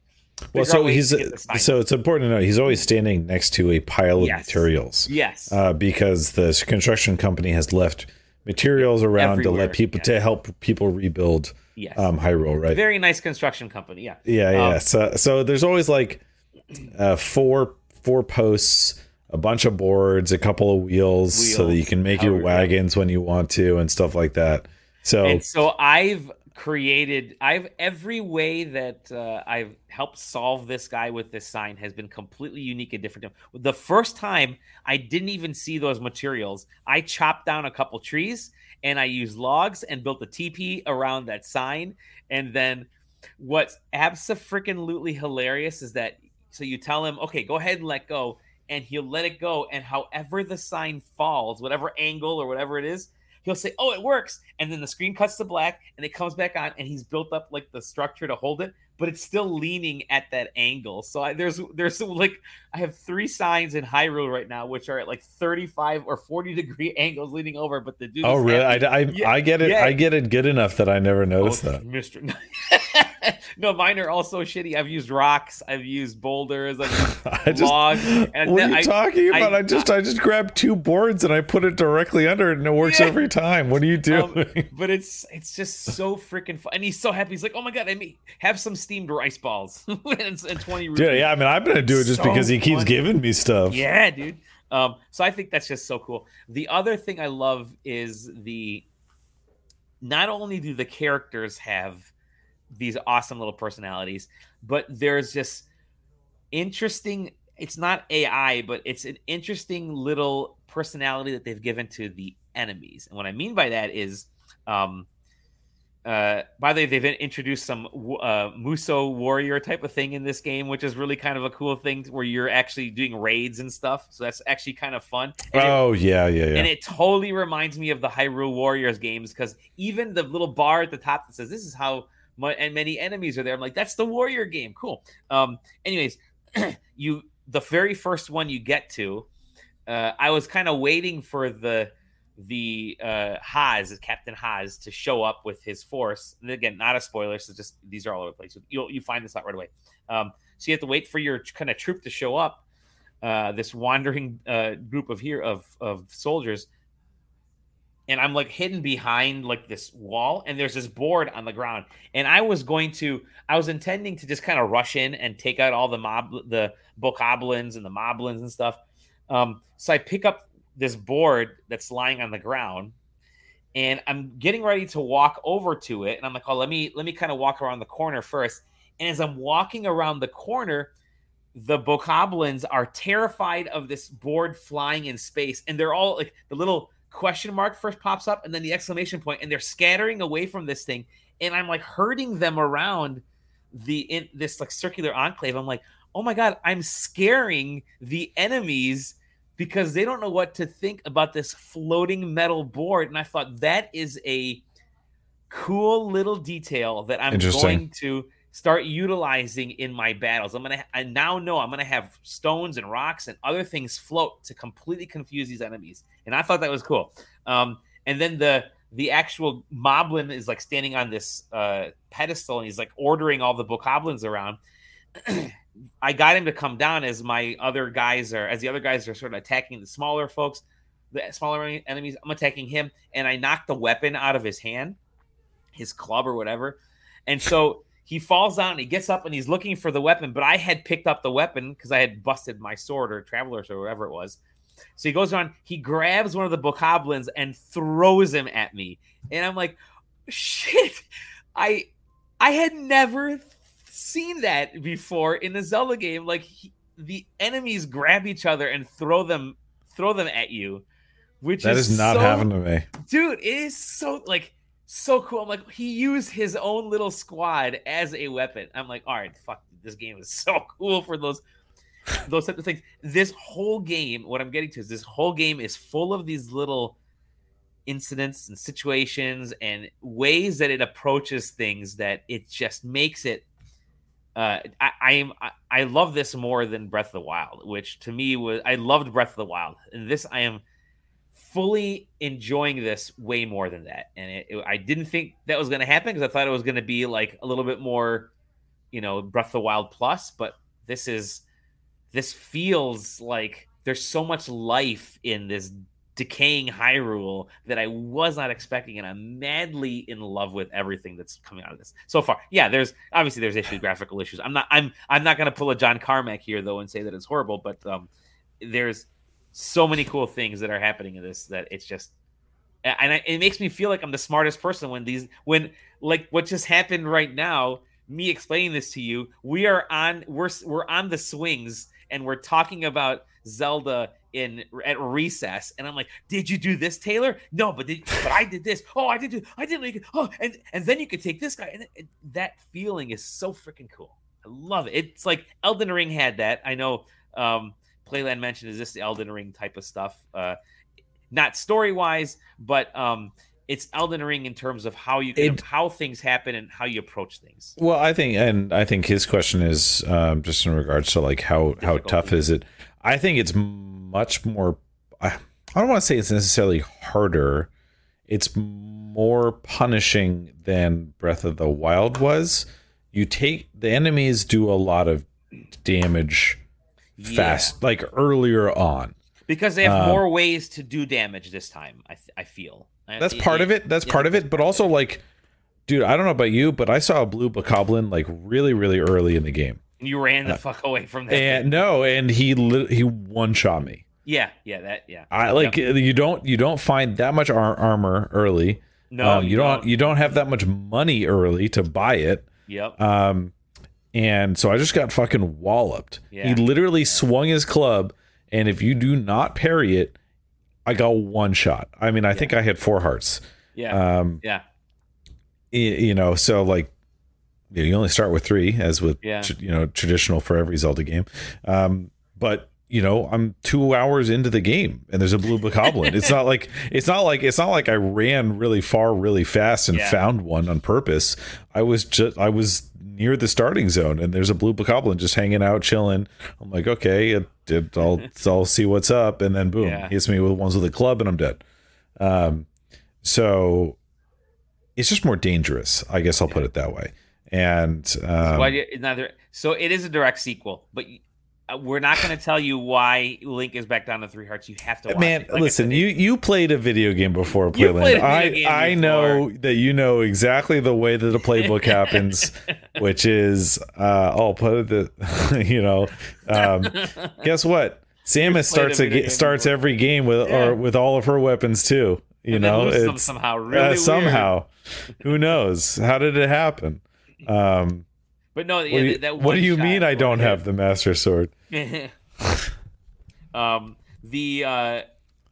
well so he's so it's important to know he's always standing next to a pile of yes. materials yes uh, because the construction company has left materials around Everywhere. to let people to help people rebuild yes. um hyrule right very nice construction company yeah yeah yeah um, so so there's always like uh four four posts a bunch of boards a couple of wheels, wheels so that you can make your wagons when you want to and stuff like that. So and so i've created i've every way that uh, i've helped solve this guy with this sign has been completely unique and different. The first time i didn't even see those materials i chopped down a couple trees and i used logs and built a teepee around that sign. And then what's absolutely hilarious is that so you tell him okay go ahead and let go and he'll let it go and however the sign falls whatever angle or whatever it is he'll say, "Oh, it works," and then the screen cuts to black, and it comes back on, and he's built up like the structure to hold it, but it's still leaning at that angle. So I, there's there's like I have three signs in Hyrule right now, which are at like 35 or 40 degree angles leaning over, but the dude. Oh, really? I, I, yeah, I, get it. Yeah. I get it good enough that I never noticed oh, that, Mister. no, mine are also shitty. I've used rocks. I've used boulders. I've used I just, logs. And what are you I, talking about? I, I, just I just grabbed two boards and I put it directly under it, and it works yeah. every time. What are you doing? Um, but it's it's just so freaking fun. And he's so happy. He's like, "Oh my god, I may have some steamed rice balls and, and twenty." Rupees. Yeah, yeah. I mean, I'm gonna do it just so because he keeps giving me stuff. Yeah, dude. Um, so I think that's just so cool. The other thing I love is the not only do the characters have these awesome little personalities, but there's just interesting. It's not AI, but it's an interesting little personality that they've given to the enemies. And what I mean by that is, um, uh, by the way, they've introduced some uh, Musou warrior type of thing in this game, which is really kind of a cool thing where you're actually doing raids and stuff. So that's actually kind of fun. And oh it, yeah, yeah, yeah. And it totally reminds me of the Hyrule Warriors games because even the little bar at the top that says "This is how my, and many enemies are there. I'm like, that's the warrior game. Cool. Um, anyways, you the very first one you get to, uh, I was kind of waiting for the the uh Hoz, Captain Hoz, to show up with his force. And again, not a spoiler, so just these are all over the place. You'll you find this out right away. Um, so you have to wait for your kind of troop to show up. Uh, this wandering uh, group of here of of soldiers and I'm like hidden behind like this wall, and there's this board on the ground. And I was going to, I was intending to just kind of rush in and take out all the mob, the bokoblins and the moblins and stuff. Um, so I pick up this board that's lying on the ground, and I'm getting ready to walk over to it. And I'm like, oh, let me let me kind of walk around the corner first. And as I'm walking around the corner, the bokoblins are terrified of this board flying in space, and they're all like the little question mark first pops up and then the exclamation point and they're scattering away from this thing. And i'm like herding them around the in this like circular enclave. I'm like oh my god i'm scaring the enemies because they don't know what to think about this floating metal board. And I thought that is a cool little detail that I'm going to start utilizing in my battles. I'm gonna I now know I'm gonna have stones and rocks and other things float to completely confuse these enemies. And I thought that was cool. Um, and then the the actual moblin is like standing on this uh, pedestal and he's like ordering all the bokoblins around. I got him to come down as my other guys are as the other guys are sort of attacking the smaller folks, the smaller enemies. I'm attacking him, and I knock the weapon out of his hand, his club or whatever, and so he falls down. And he gets up and he's looking for the weapon, but I had picked up the weapon because I had busted my sword or travelers or whatever it was. So he goes on, he grabs one of the bokoblins and throws him at me, and I'm like, shit, I I had never seen that before in a Zelda game. Like he, the enemies grab each other and throw them throw them at you, which that is, is not so, happening to me, dude. It is so like so cool. I'm like he used his own little squad as a weapon. I'm like, all right, fuck, this game is so cool for those those types of things. This whole game, what I'm getting to is this whole game is full of these little incidents and situations and ways that it approaches things that it just makes it uh, I, I am I, I, love this more than Breath of the Wild, which to me was I loved Breath of the Wild, and this I am fully enjoying this way more than that. And it, it, I didn't think that was going to happen because I thought it was going to be like a little bit more, you know, Breath of the Wild plus. But this is this feels like there's so much life in this decaying Hyrule that I was not expecting, and I'm madly in love with everything that's coming out of this so far. Yeah, there's obviously there's issues, graphical issues. I'm not I'm I'm not gonna pull a John Carmack here though and say that it's horrible, but um, there's so many cool things that are happening in this that it's just and I, it makes me feel like I'm the smartest person when these when like what just happened right now. Me explaining this to you, we are on we're we're on the swings and we're talking about Zelda in at recess, and I'm like, "Did you do this, Taylor? No, but did, but I did this. Oh, I did do. I did like oh, and and then you could take this guy, and that feeling is so freaking cool. I love it. It's like Elden Ring had that. I know. Um, Playland mentioned is this the Elden Ring type of stuff? Uh, not story wise, but um, it's Elden Ring in terms of how you can, it, how things happen and how you approach things. Well, I think, and I think his question is um, just in regards to like how how tough is it? I think it's much more. I, I don't want to say it's necessarily harder. It's more punishing than Breath of the Wild was. You take the enemies do a lot of damage fast, like earlier on, because they have um, more ways to do damage this time. I I feel that's part of it. That's yeah, part of it, but also like, dude, I don't know about you, but I saw a blue bokoblin like really, really early in the game. And you ran the uh, fuck away from that. And no, and he li- he one shot me. Yeah, yeah, that yeah. I like yep. you don't you don't find that much ar- armor early. No, um, you, you don't, don't. You don't have that much money early to buy it. Yep. Um, and so I just got fucking walloped. Yeah. He literally yeah. swung his club, and if you do not parry it, I got one shot. I mean, I yeah. think I had four hearts. Yeah. Um, yeah. You know, so like you only start with three, as with you know traditional for every Zelda game. Um, but you know, I'm two hours into the game and there's a blue bokoblin. it's not like it's not like it's not like I ran really far really fast and yeah. found one on purpose. I was just I was near the starting zone and there's a blue bokoblin just hanging out chilling. I'm like, okay, it, it, I'll I'll see what's up, and then boom, yeah. hits me with ones with a club and I'm dead. Um, so it's just more dangerous. I guess I'll yeah. put it that way. And um, why neither? So it is a direct sequel, but we're not going to tell you why Link is back down to three hearts. You have to. Man, like listen, you you played a video game before Playland. I I know that you know exactly the way that the playbook happens, which is uh, I'll put the you know, um, guess what? Samus starts a, starts before. every game with yeah. or with all of her weapons too. You and know, it's somehow really uh, somehow. Who knows? How did it happen? Um, but no, yeah, what do you, that what do you mean I don't have the master sword? um, the uh,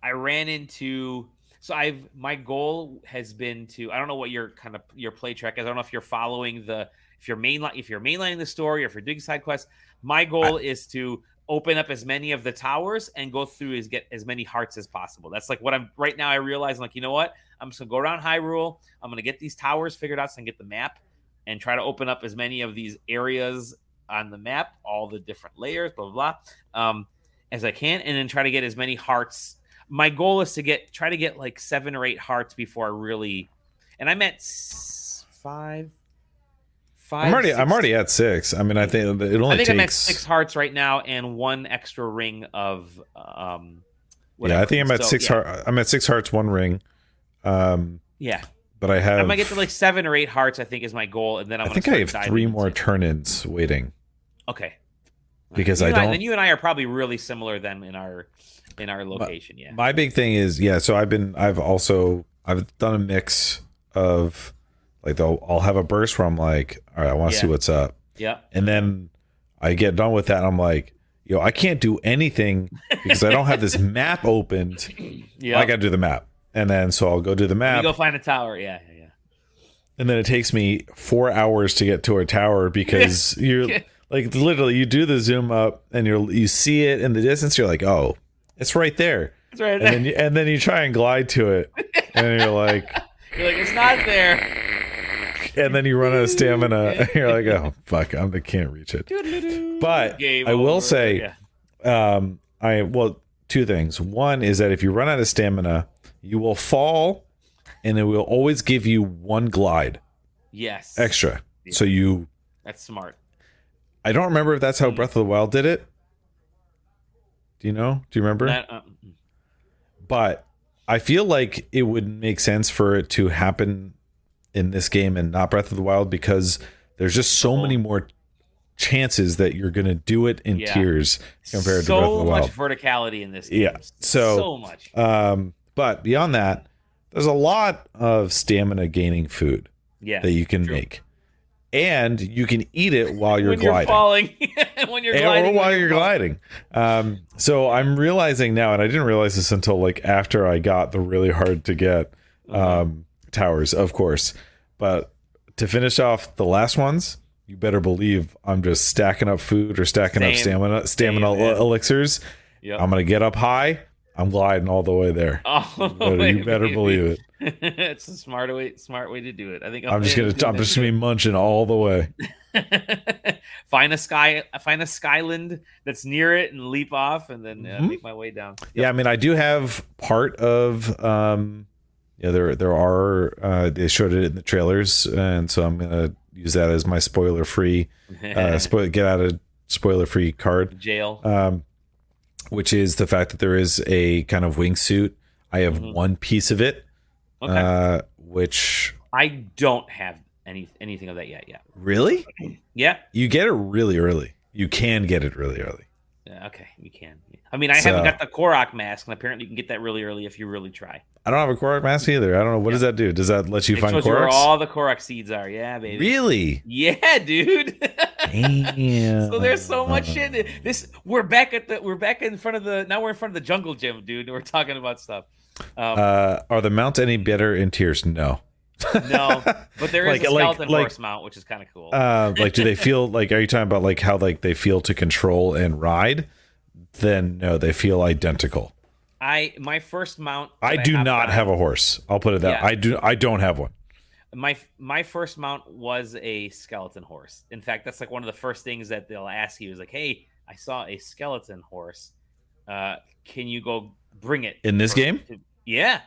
I ran into so I've my goal has been to I don't know what your kind of your play track is. I don't know if you're following the if you're mainline if you're mainlining the story or if you're doing side quests. My goal I, is to open up as many of the towers and go through as get as many hearts as possible. That's like what I'm right now. I realize I'm like, you know what? I'm just gonna go around Hyrule. I'm gonna get these towers figured out so I can get the map and try to open up as many of these areas on the map, all the different layers, blah blah blah, um, as I can, and then try to get as many hearts. My goal is to get try to get like seven or eight hearts before I really, and I'm at five. Five, I'm already. i I'm already at six. I mean, I think it only. I think takes... I'm at six hearts right now, and one extra ring of. um whatever. Yeah, I think I'm at so, six yeah. heart. I'm at six hearts, one ring. Um. Yeah but I have. I might get to like seven or eight hearts. I think is my goal, and then I'm. I think I have three more turn-ins waiting. Okay. Because you I don't. And you and I are probably really similar then in our in our location. My, yeah. My big thing is yeah. So I've been I've also I've done a mix of like they'll I'll have a burst where I'm like all right I want to yeah. see what's up. Yeah. And then I get done with that and I'm like yo I can't do anything because I don't have this map opened. Yeah. I got to do the map. And then so I'll go to the map. You go find a tower. Yeah, yeah, yeah. And then it takes me four hours to get to a tower because you're like literally you do the zoom up and you you see it in the distance. You're like, oh, it's right there. It's right there. And then you, and then you try and glide to it, and you're like, you're like, it's not there. And then you run out of stamina. And you're like, oh fuck, I'm, I can't reach it. But Game I will over. say, yeah. um, I well, two things. One is that if you run out of stamina you will fall, and it will always give you one glide. Yes. Extra. Yeah. So you. That's smart. I don't remember if that's how mm. Breath of the Wild did it. Do you know? Do you remember? That, uh, but I feel like it would make sense for it to happen in this game and not Breath of the Wild because there's just so many more chances that you're going to do it in yeah. tears compared to Breath of the Wild. So much verticality in this game. Yeah. So, so much. Um, but beyond that, there's a lot of stamina gaining food yeah, that you can true. make. And you can eat it while you're when gliding. You're falling when you're gliding. Or while you're, you're gliding. Um, so I'm realizing now, and I didn't realize this until like after I got the really hard to get uh-huh. um, towers, of course. But to finish off the last ones, you better believe I'm just stacking up food or stacking Same. up stamina stamina Same, elixirs. Yep. I'm gonna get up high. I'm gliding all the way there. Oh, you better, you better believe it. it's a smart way, smart way to do it. I think I'm, I'm just gonna, I'm just gonna be munching all the way. find a sky, find a skyland that's near it, and leap off, and then uh, mm-hmm. make my way down. Yep. Yeah, I mean, I do have part of. um Yeah, there there are. Uh, they showed it in the trailers, and so I'm gonna use that as my spoiler free. Uh, spoil get out of spoiler free card. Jail. Um which is the fact that there is a kind of wingsuit. I have mm-hmm. one piece of it, okay. uh, which I don't have any anything of that yet. Yeah. Really? yeah. You get it really early. You can get it really early. Yeah, okay, you can. I mean, I so, haven't got the Korok mask, and apparently you can get that really early if you really try. I don't have a Korok mask either. I don't know what yeah. does that do. Does that let you it find Korok? Where all the Korok seeds are? Yeah, baby. Really? Yeah, dude. Damn. so there's so much shit. This we're back at the we're back in front of the now we're in front of the jungle gym, dude. We're talking about stuff. Um, uh, are the mounts any better in tears? No. No, but there is like, a skeleton like, horse like, mount, which is kind of cool. Uh, like, do they feel like? Are you talking about like how like they feel to control and ride? Then no, they feel identical. I my first mount. I do I not have a horse. I'll put it that. Yeah. I do. I don't have one. My my first mount was a skeleton horse. In fact, that's like one of the first things that they'll ask you is like, "Hey, I saw a skeleton horse. Uh, can you go bring it in this game?" To... Yeah.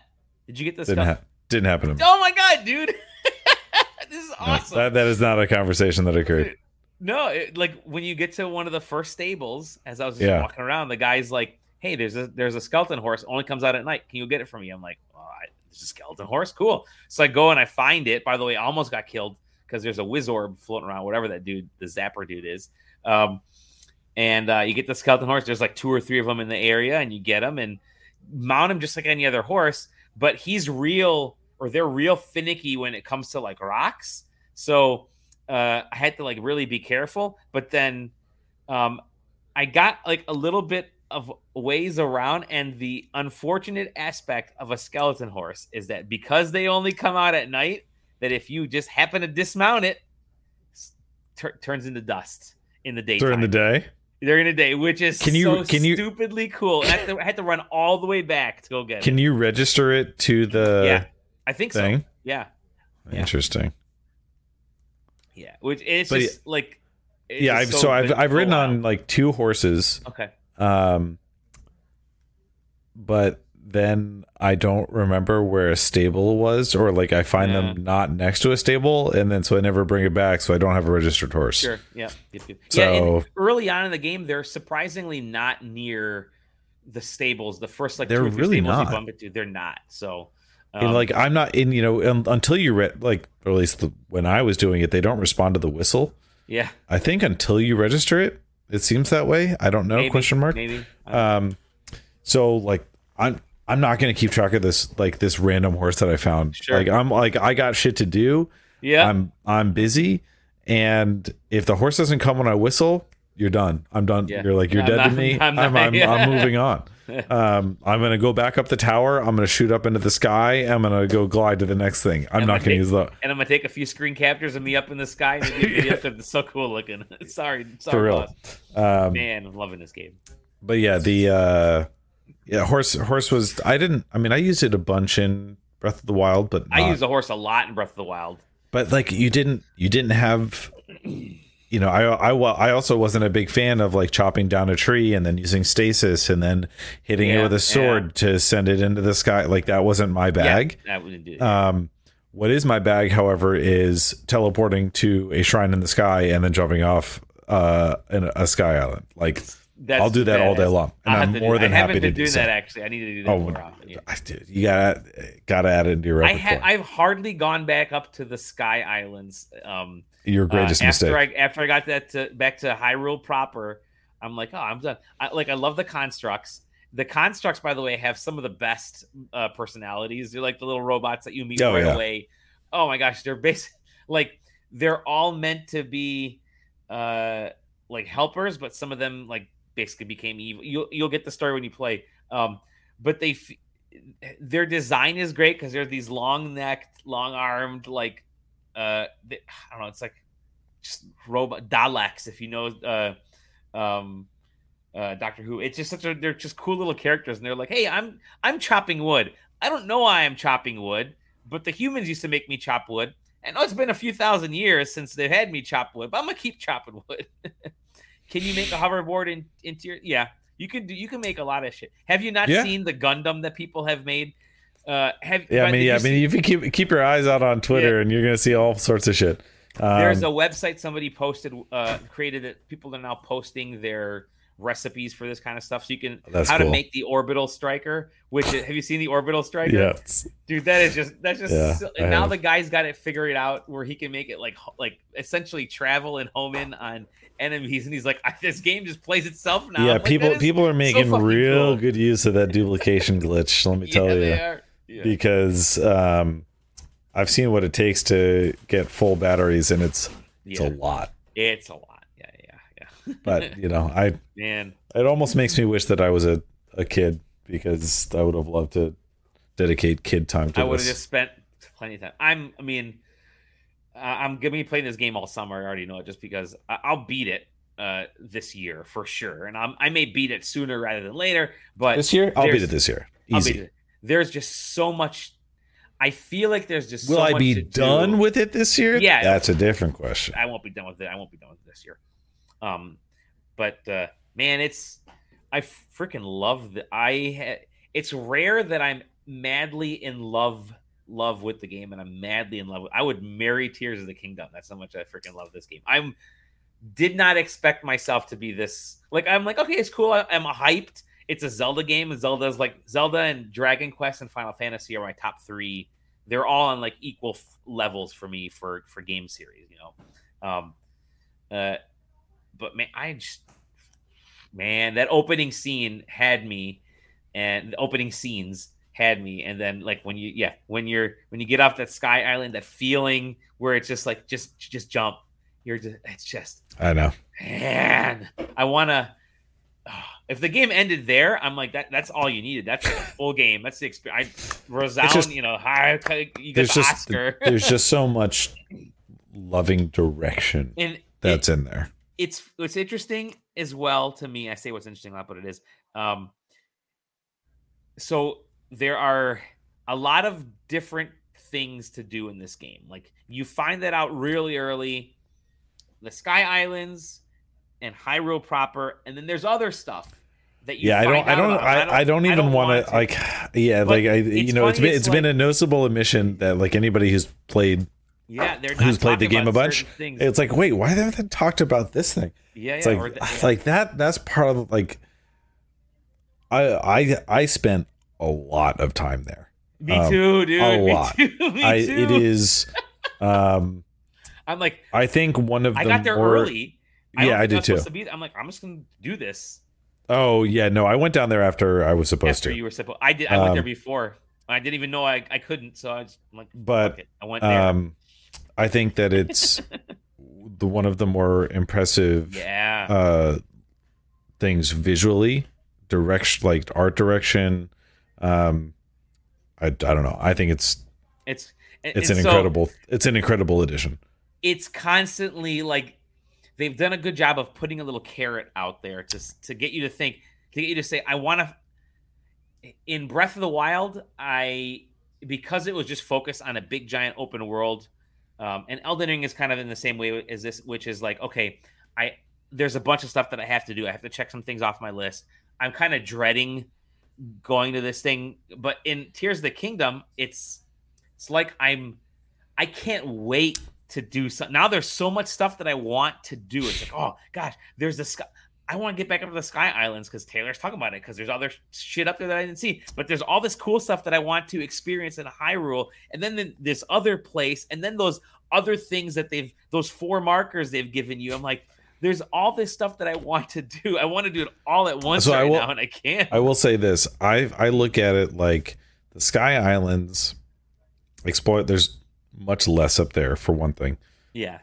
Did you get this? Didn't, ha- didn't happen to me. Oh my god, dude! this is awesome. No, that, that is not a conversation that occurred. No, it, like when you get to one of the first stables, as I was just yeah. walking around, the guy's like, hey, there's a there's a skeleton horse only comes out at night. Can you get it for me? I'm like, oh, I, there's a skeleton horse, cool. So I go and I find it. By the way, I almost got killed because there's a Wizzrobe floating around, whatever that dude, the Zapper dude is. Um, and uh, you get the skeleton horse. There's like two or three of them in the area, and you get them and mount him just like any other horse. But he's real, or they're real finicky when it comes to like rocks. So uh, I had to like really be careful. But then um, I got like a little bit of ways around and the unfortunate aspect of a skeleton horse is that because they only come out at night that if you just happen to dismount it t- turns into dust in the day during the day during the day, which is can you so can you stupidly cool. I had, to, I had to run all the way back to go get can it. Can you register it to the? Yeah, I think thing? so. Yeah. Interesting. Yeah, which it's but just like. It's yeah, I've, so, so I've I've ridden on like two horses. Okay. Um. But then I don't remember where a stable was, or like I find yeah. them not next to a stable, and then so I never bring it back, so I don't have a registered horse. Sure. Yeah. Yep, yep. So yeah, early on in the game, they're surprisingly not near the stables. The first like they're two or three really stables not. you bump into, they're not. So. Um, and like I'm not in, you know, until you read like, or at least the, when I was doing it, they don't respond to the whistle. Yeah. I think until you register it, it seems that way. I don't know. Maybe, question mark. Maybe. Um. So like I'm I'm not going to keep track of this like this random horse that I found. Sure. Like I'm like I got shit to do. Yeah. I'm I'm busy and if the horse doesn't come when I whistle, you're done. I'm done. Yeah. You're like you're dead not, to me. I'm, I'm, I'm, yeah. I'm, moving on. Um, I'm gonna go back up the tower. I'm gonna shoot up into the sky. I'm gonna go glide to the next thing. I'm, I'm not gonna, take, use that. And I'm gonna take a few screen captures of me up in the sky. it's so cool looking. sorry, sorry, for real. Um, Man, I'm loving this game. But yeah, the uh, yeah, horse horse was I didn't I mean I used it a bunch in Breath of the Wild, but not. I use a horse a lot in Breath of the Wild. But like you didn't you didn't have you know, I I I also wasn't a big fan of like chopping down a tree and then using stasis and then hitting yeah, it with a sword yeah. to send it into the sky. Like that wasn't my bag. Yeah, that wouldn't do it. Um what is my bag, however, is teleporting to a shrine in the sky and then jumping off uh in a sky island. Like that's I'll do that all day long, and I'm more than happy to do that. Actually, I need to do that oh, more often. Yeah. I did. You gotta gotta add it into your. I ha- I've hardly gone back up to the Sky Islands. Um, your greatest uh, after mistake. I, after I got that to, back to Hyrule proper, I'm like, oh, I'm done. I, like I love the constructs. The constructs, by the way, have some of the best uh, personalities. They're like the little robots that you meet oh, right yeah. away. Oh my gosh, they're basically like they're all meant to be uh like helpers, but some of them like basically became evil. You'll you'll get the story when you play. Um, but they their design is great because they're these long necked, long armed, like uh, they, I don't know. It's like just robot Daleks, if you know uh, um, uh, Doctor Who. It's just such a they're just cool little characters, and they're like, hey, I'm I'm chopping wood. I don't know why I'm chopping wood, but the humans used to make me chop wood. I know it's been a few thousand years since they've had me chop wood, but I'm gonna keep chopping wood. Can you make a hoverboard in, into your? Yeah, you can do. You can make a lot of shit. Have you not yeah. seen the Gundam that people have made? Uh, have yeah, I mean, yeah, I mean, if you keep keep your eyes out on Twitter, yeah. and you're gonna see all sorts of shit. Um, There's a website somebody posted, uh, created it. People are now posting their recipes for this kind of stuff, so you can that's how cool. to make the orbital striker. Which have you seen the orbital striker? Yeah, dude, that is just that's just yeah, so, now the guy's got it figured out where he can make it like like essentially travel and home in on enemies, and he's like, this game just plays itself now. Yeah, like, people people are making so real cool. good use of that duplication glitch. Let me tell yeah, you, yeah. because um, I've seen what it takes to get full batteries, and it's it's a lot. It's a lot. Yeah, yeah, yeah. but you know, I man, it almost makes me wish that I was a a kid because I would have loved to dedicate kid time to. This. I would have just spent plenty of time. I'm. I mean I'm gonna be playing this game all summer. I already know it, just because I'll beat it uh, this year for sure, and I'm, i may beat it sooner rather than later. But this year, I'll beat it this year. Easy. There's just so much. I feel like there's just. Will so I be done do. with it this year? Yeah, that's a different question. I won't be done with it. I won't be done with it this year. Um, but uh, man, it's I freaking love the I. Ha- it's rare that I'm madly in love love with the game and I'm madly in love with I would marry Tears of the Kingdom. That's how much I freaking love this game. I'm did not expect myself to be this like I'm like, okay, it's cool. I, am hyped. It's a Zelda game. Zelda's like Zelda and Dragon Quest and Final Fantasy are my top three. They're all on like equal f- levels for me for for game series, you know. Um uh but man, I just man, that opening scene had me and the opening scenes had me and then like when you yeah when you're when you get off that sky island that feeling where it's just like just just jump you're just it's just i know man i want to oh, if the game ended there i'm like that that's all you needed that's the full game that's the experience I, resound just, you know hi you got the just, oscar there's just so much loving direction and that's it, in there it's it's interesting as well to me. I say what's interesting, not what it is. Um, so there are a lot of different things to do in this game. Like you find that out really early. The Sky Islands and Hyrule proper, and then there's other stuff that you. Yeah, I don't, I don't, I, I, I don't, even want to like. Yeah, but like I, you know, it's been it's, it's like, been a noticeable admission that like anybody who's played. Yeah, they're who's played the game a bunch. It's like, wait, why haven't they talked about this thing? Yeah, it's yeah, like, the, yeah. like that. That's part of like. I I I spent a lot of time there. Me um, too, dude. A Me. Too, me I, too. It is. Um, I'm like, I think one of I got there more, early. I yeah, I did too. To be, I'm like, I'm just gonna do this. Oh yeah, no, I went down there after I was supposed after to. You were supposed. I did. I um, went there um, before. I didn't even know I, I couldn't, so I just I'm like. But I went there. Um, I think that it's the one of the more impressive. Yeah. Uh, things visually, direction, like art direction. Um, I, I don't know. I think it's it's it's an so incredible it's an incredible addition. It's constantly like they've done a good job of putting a little carrot out there to to get you to think to get you to say I want to in Breath of the Wild, I because it was just focused on a big giant open world, um, and Elden Ring is kind of in the same way as this, which is like, okay, I there's a bunch of stuff that I have to do. I have to check some things off my list. I'm kind of dreading going to this thing, but in Tears of the Kingdom, it's it's like I'm I can't wait to do something. Now there's so much stuff that I want to do. It's like, oh gosh, there's this I want to get back up to the Sky Islands because Taylor's talking about it because there's other shit up there that I didn't see. But there's all this cool stuff that I want to experience in Hyrule, and then the, this other place, and then those other things that they've those four markers they've given you. I'm like, there's all this stuff that I want to do. I want to do it all at once so right will, now, and I can't. I will say this: I I look at it like the Sky Islands explore. There's much less up there for one thing. Yeah,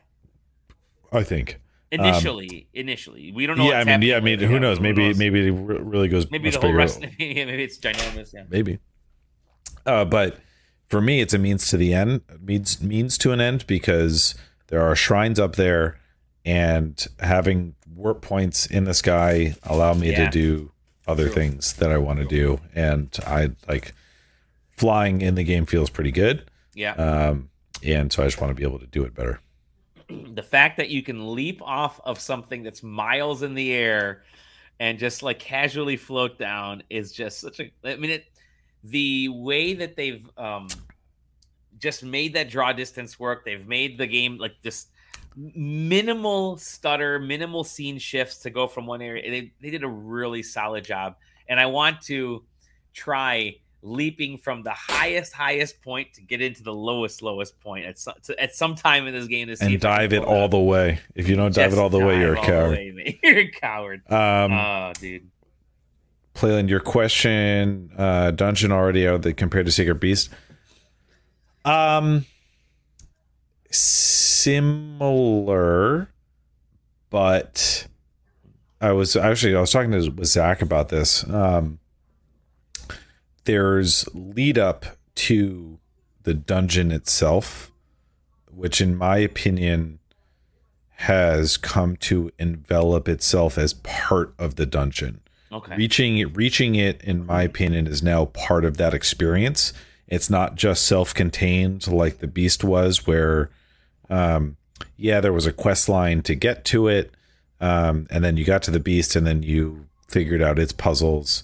I think Initially, um, initially, we don't know. Yeah, I mean, yeah, I mean, who knows? Maybe, knows? maybe it really goes. Maybe the whole bigger. rest. maybe it's ginormous. Yeah, maybe. Uh, but for me, it's a means to the end. Means means to an end because there are shrines up there, and having warp points in the sky allow me yeah. to do other True. things that I want to do, and I like flying in the game feels pretty good. Yeah. Um, and so I just want to be able to do it better. the fact that you can leap off of something that's miles in the air and just like casually float down is just such a I mean it the way that they've um just made that draw distance work they've made the game like this minimal stutter minimal scene shifts to go from one area they, they did a really solid job and i want to try leaping from the highest highest point to get into the lowest lowest point at some, to, at some time in this game to and dive it all the way. If you don't dive it all the way, you're a coward. Way, you're a coward. Um, oh, dude. Playland, your question, uh, dungeon already out that compared to Sacred Beast. Um, similar, but I was actually I was talking to with Zach about this. Um, there's lead up to the dungeon itself, which, in my opinion, has come to envelop itself as part of the dungeon. Okay. Reaching it, reaching it, in my opinion, is now part of that experience. It's not just self-contained like the Beast was, where, um, yeah, there was a quest line to get to it, um, and then you got to the Beast, and then you figured out its puzzles.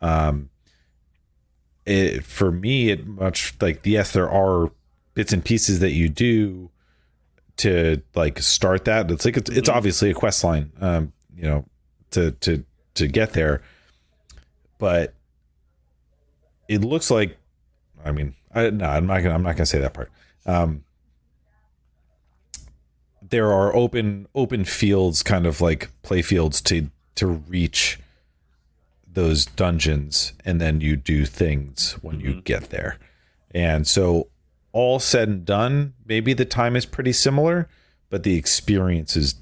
Um, it, for me, it much like yes, there are bits and pieces that you do to like start that. It's like it's, it's mm-hmm. obviously a quest line, um, you know, to to to get there, but it looks like. I mean, I, no, I'm not gonna. I'm not gonna say that part. Um, there are open open fields, kind of like play fields to to reach those dungeons and then you do things when mm-hmm. you get there. And so all said and done, maybe the time is pretty similar, but the experience is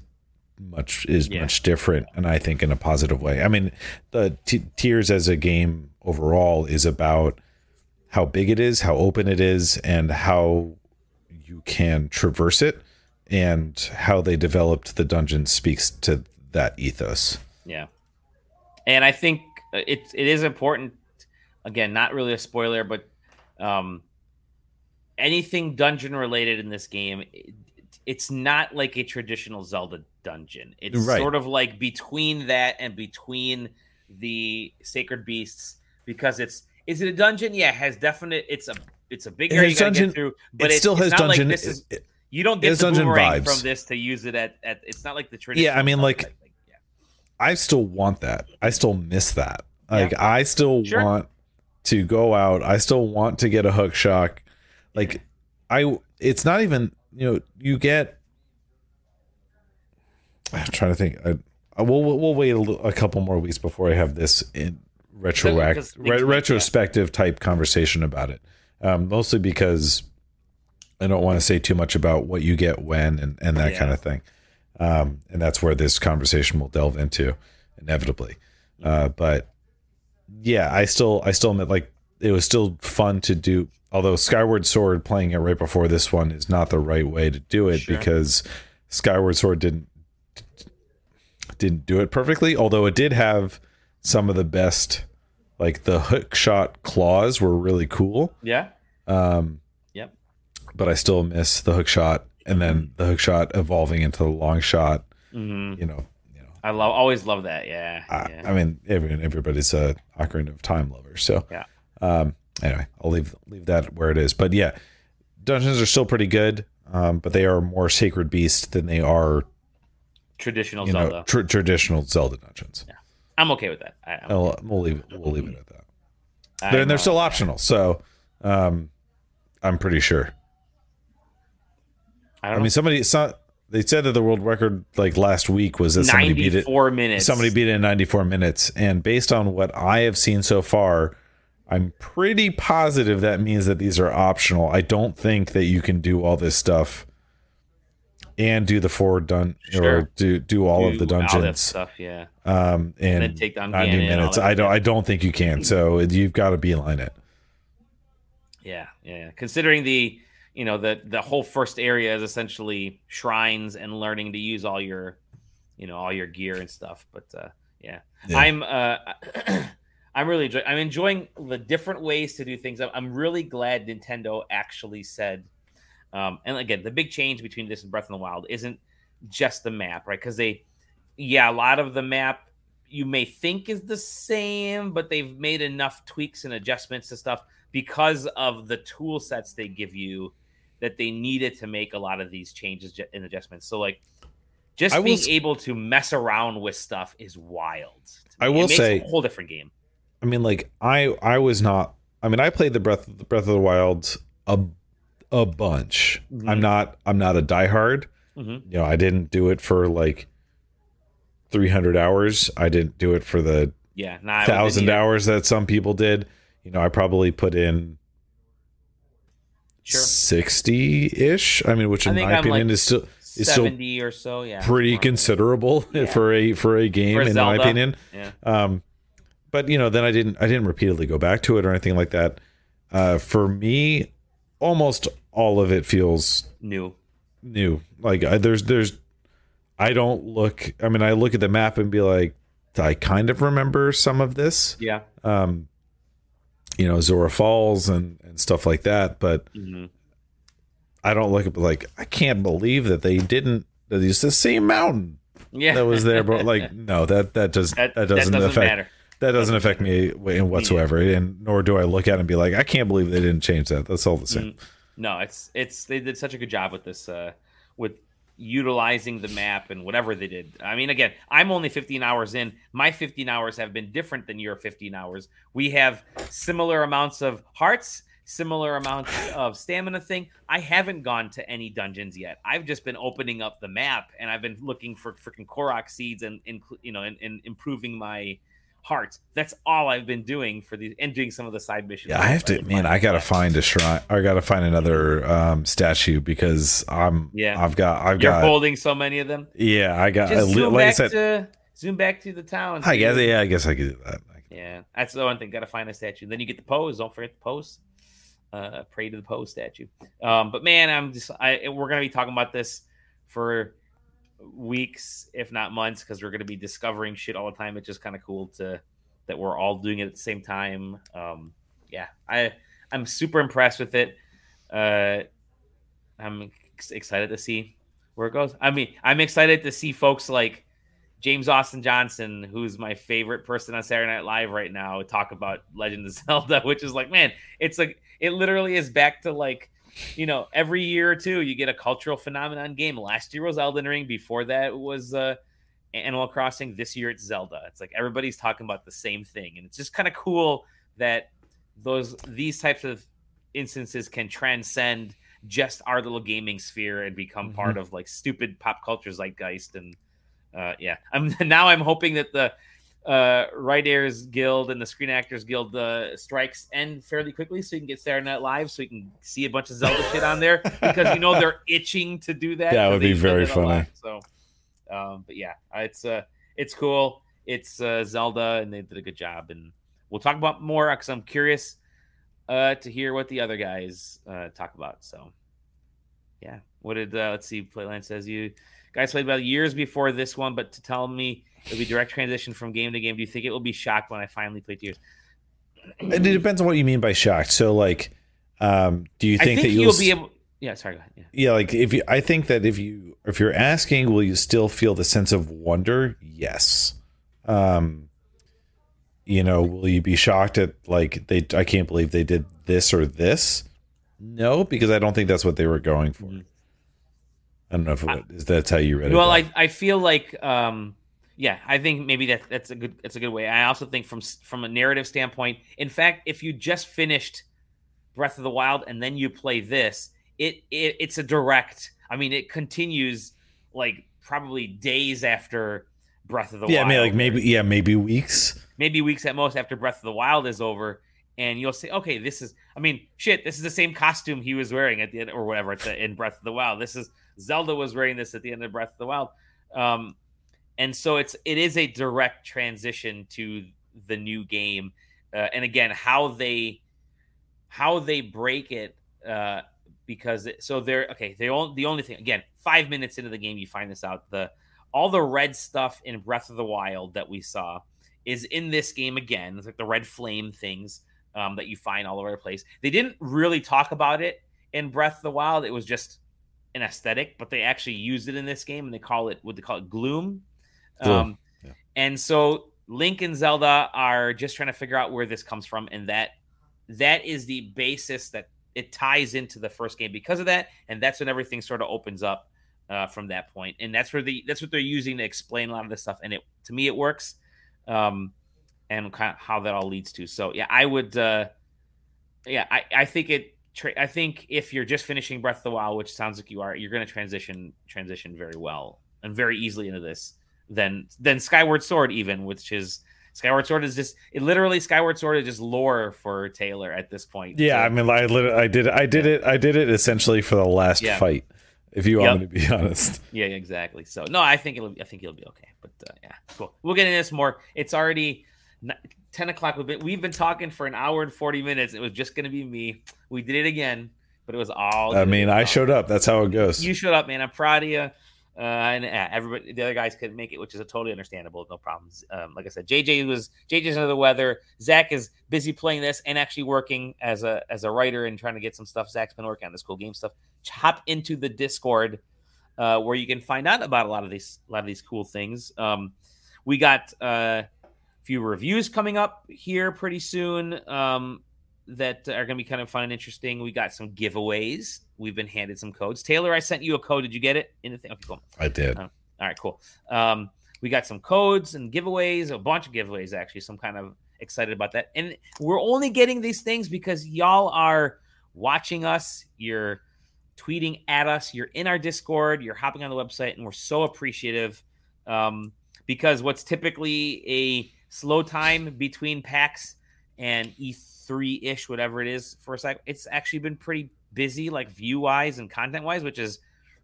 much is yeah. much different and I think in a positive way. I mean, the t- Tears as a game overall is about how big it is, how open it is and how you can traverse it and how they developed the dungeon speaks to that ethos. Yeah, and I think it it is important. Again, not really a spoiler, but um, anything dungeon related in this game, it, it's not like a traditional Zelda dungeon. It's right. sort of like between that and between the sacred beasts because it's is it a dungeon? Yeah, has definite. It's a it's a big area you gotta get through, but it, still has dungeon. Like this is it, you don't get the boomerang vibes. from this to use it at, at. It's not like the traditional. Yeah, I mean, like, yeah. I still want that. I still miss that. Like, yeah. I still sure. want to go out. I still want to get a hook shot. Like, I. It's not even you know you get. I'm trying to think. I, I we'll we'll wait a, a couple more weeks before I have this in retroact re- retrospective type conversation about it. Um, mostly because I don't want to say too much about what you get when and, and that yeah. kind of thing. Um, and that's where this conversation will delve into inevitably. Uh, but yeah, I still I still admit like it was still fun to do. Although Skyward Sword playing it right before this one is not the right way to do it sure. because Skyward Sword didn't didn't do it perfectly. Although it did have some of the best like the hook shot claws were really cool. Yeah. Um, yep. But I still miss the hook shot, and then the hook shot evolving into the long shot. Mm-hmm. You know. You know. I love always love that. Yeah. I, yeah. I mean, every, everybody's a Ocarina of Time lover, so yeah. Um. Anyway, I'll leave leave that where it is. But yeah, dungeons are still pretty good. Um, but they are more sacred beast than they are traditional Zelda. Know, tr- traditional Zelda dungeons. Yeah. I'm okay with that. I, okay. we'll leave it. We'll leave it at that. They're, they're still optional, so um, I'm pretty sure. I, I mean, somebody saw. They said that the world record like last week was that somebody beat it. Four minutes. Somebody beat it in 94 minutes, and based on what I have seen so far, I'm pretty positive that means that these are optional. I don't think that you can do all this stuff and do the four dun sure. or do do all do of the dungeons stuff. Yeah. Um, and, and take down ninety minutes. I don't. I don't think you can. So you've got to beeline it. Yeah, yeah. Considering the you know the the whole first area is essentially shrines and learning to use all your you know all your gear and stuff. But uh, yeah. yeah. I'm uh, I'm really enjoy- I'm enjoying the different ways to do things. I'm really glad Nintendo actually said um, and again, the big change between this and Breath of the Wild isn't just the map, right? Because they, yeah, a lot of the map you may think is the same, but they've made enough tweaks and adjustments to stuff because of the tool sets they give you that they needed to make a lot of these changes and adjustments. So, like, just I being will, able to mess around with stuff is wild. I will say a whole different game. I mean, like, I I was not. I mean, I played the Breath the Breath of the Wild a a bunch. Mm-hmm. I'm not I'm not a diehard. Mm-hmm. You know, I didn't do it for like 300 hours. I didn't do it for the yeah thousand hours that some people did. You know, I probably put in sure. 60 ish. I mean, which in my I'm opinion like is still is 70 still or so. Yeah, pretty considerable yeah. for a for a game for in Zelda. my opinion. Yeah. Um, but you know, then I didn't I didn't repeatedly go back to it or anything like that. Uh, for me, almost all of it feels new. New. Like I, there's there's I don't look I mean I look at the map and be like I kind of remember some of this. Yeah. Um you know, Zora Falls and and stuff like that, but mm-hmm. I don't look at like I can't believe that they didn't that it's the same mountain. Yeah. That was there but like no, that that does that, that doesn't, that doesn't affect matter that doesn't affect me in whatsoever, and nor do I look at it and be like, I can't believe they didn't change that. That's all the same. Mm, no, it's it's they did such a good job with this, uh, with utilizing the map and whatever they did. I mean, again, I'm only 15 hours in. My 15 hours have been different than your 15 hours. We have similar amounts of hearts, similar amounts of stamina thing. I haven't gone to any dungeons yet. I've just been opening up the map and I've been looking for freaking Korok seeds and, and you know and, and improving my hearts. That's all I've been doing for these and doing some of the side missions. Yeah, I have to, man. I gotta find a shrine. I gotta find another um, statue because I'm. Yeah, I've got. I've You're got holding so many of them. Yeah, I got. Just zoom like back I said, to, zoom back to the town. I guess. Yeah, I guess I could do that. Yeah, that's the one thing. Got to find a statue. Then you get the pose. Don't forget the pose. Uh, pray to the pose statue. Um, but man, I'm just. I we're gonna be talking about this for weeks, if not months, because we're going to be discovering shit all the time. It's just kind of cool to that we're all doing it at the same time. Um, yeah, I I'm super impressed with it. Uh, I'm excited to see where it goes. I mean, I'm excited to see folks like James Austin Johnson, who's my favorite person on Saturday Night Live right now, talk about Legend of Zelda, which is like, man, it's like it literally is back to like, you know, every year or two you get a cultural phenomenon game. Last year was Elden Ring. Before that was uh, Animal Crossing. This year it's Zelda. It's like everybody's talking about the same thing, and it's just kind of cool that those these types of instances can transcend just our little gaming sphere and become mm-hmm. part of like stupid pop culture zeitgeist and uh, yeah, I'm now I'm hoping that the uh, Writers Guild and the Screen Actors Guild uh, strikes end fairly quickly, so you can get Saturday Night Live, so you can see a bunch of Zelda shit on there because you know they're itching to do that. That would be very funny. So, um, but yeah, it's uh, it's cool. It's uh, Zelda, and they did a good job, and we'll talk about more because I'm curious uh, to hear what the other guys uh, talk about. So, yeah, what did uh, let's see? Playland says you Guys played about years before this one, but to tell me it'll be direct transition from game to game, do you think it will be shocked when I finally play Tears? It depends on what you mean by shocked. So, like, um, do you think, think that you'll, you'll be able? Yeah, sorry. Go ahead. Yeah. yeah, like if you, I think that if you if you're asking, will you still feel the sense of wonder? Yes. Um, you know, will you be shocked at like they? I can't believe they did this or this. No, because I don't think that's what they were going for. Mm-hmm. I don't know if is that's how you read it. Well, I I feel like um yeah, I think maybe that that's a good that's a good way. I also think from from a narrative standpoint, in fact, if you just finished Breath of the Wild and then you play this, it, it it's a direct. I mean, it continues like probably days after Breath of the yeah, Wild. Yeah, I mean, like maybe yeah, maybe weeks. Maybe weeks at most after Breath of the Wild is over, and you'll say, okay, this is. I mean, shit, this is the same costume he was wearing at the end or whatever the, in Breath of the Wild. This is Zelda was wearing this at the end of Breath of the Wild. Um, and so it's it is a direct transition to the new game. Uh, and again, how they how they break it uh, because it, so they're okay. They all the only thing again, five minutes into the game, you find this out. The all the red stuff in Breath of the Wild that we saw is in this game again. It's like the red flame things um, that you find all over the place. They didn't really talk about it in Breath of the Wild. It was just an aesthetic, but they actually use it in this game and they call it what they call it gloom. Um, yeah. And so Link and Zelda are just trying to figure out where this comes from, and that that is the basis that it ties into the first game because of that, and that's when everything sort of opens up uh, from that point, and that's where the that's what they're using to explain a lot of this stuff, and it to me it works, um, and kind of how that all leads to. So yeah, I would, uh, yeah, I I think it tra- I think if you're just finishing Breath of the Wild, which sounds like you are, you're going to transition transition very well and very easily into this. Then then Skyward Sword even, which is Skyward Sword is just it literally Skyward Sword is just lore for Taylor at this point. Yeah, so, I mean, I literally, I did I did yeah. it I did it essentially for the last yeah. fight. If you want yep. me to be honest. Yeah, exactly. So no, I think it'll I think it'll be okay. But uh, yeah, cool. We'll get into this more. It's already 10 o'clock. We've been, we've been talking for an hour and 40 minutes. It was just going to be me. We did it again, but it was all. I mean, I showed up. That's how it goes. You showed up, man. I'm proud of you. Uh, and uh, everybody, the other guys couldn't make it, which is totally understandable. No problems. Um, like I said, JJ was JJ's under the weather. Zach is busy playing this and actually working as a as a writer and trying to get some stuff. Zach's been working on this cool game stuff. Hop into the Discord uh, where you can find out about a lot of these a lot of these cool things. Um, we got uh, a few reviews coming up here pretty soon um, that are going to be kind of fun and interesting. We got some giveaways. We've been handed some codes. Taylor, I sent you a code. Did you get it? In the thing? Okay, cool. I did. Uh, all right, cool. Um, we got some codes and giveaways, a bunch of giveaways actually. So I'm kind of excited about that. And we're only getting these things because y'all are watching us. You're tweeting at us. You're in our Discord. You're hopping on the website, and we're so appreciative. Um, because what's typically a slow time between PAX and E3 ish, whatever it is for a cycle. It's actually been pretty busy, like view wise and content wise, which is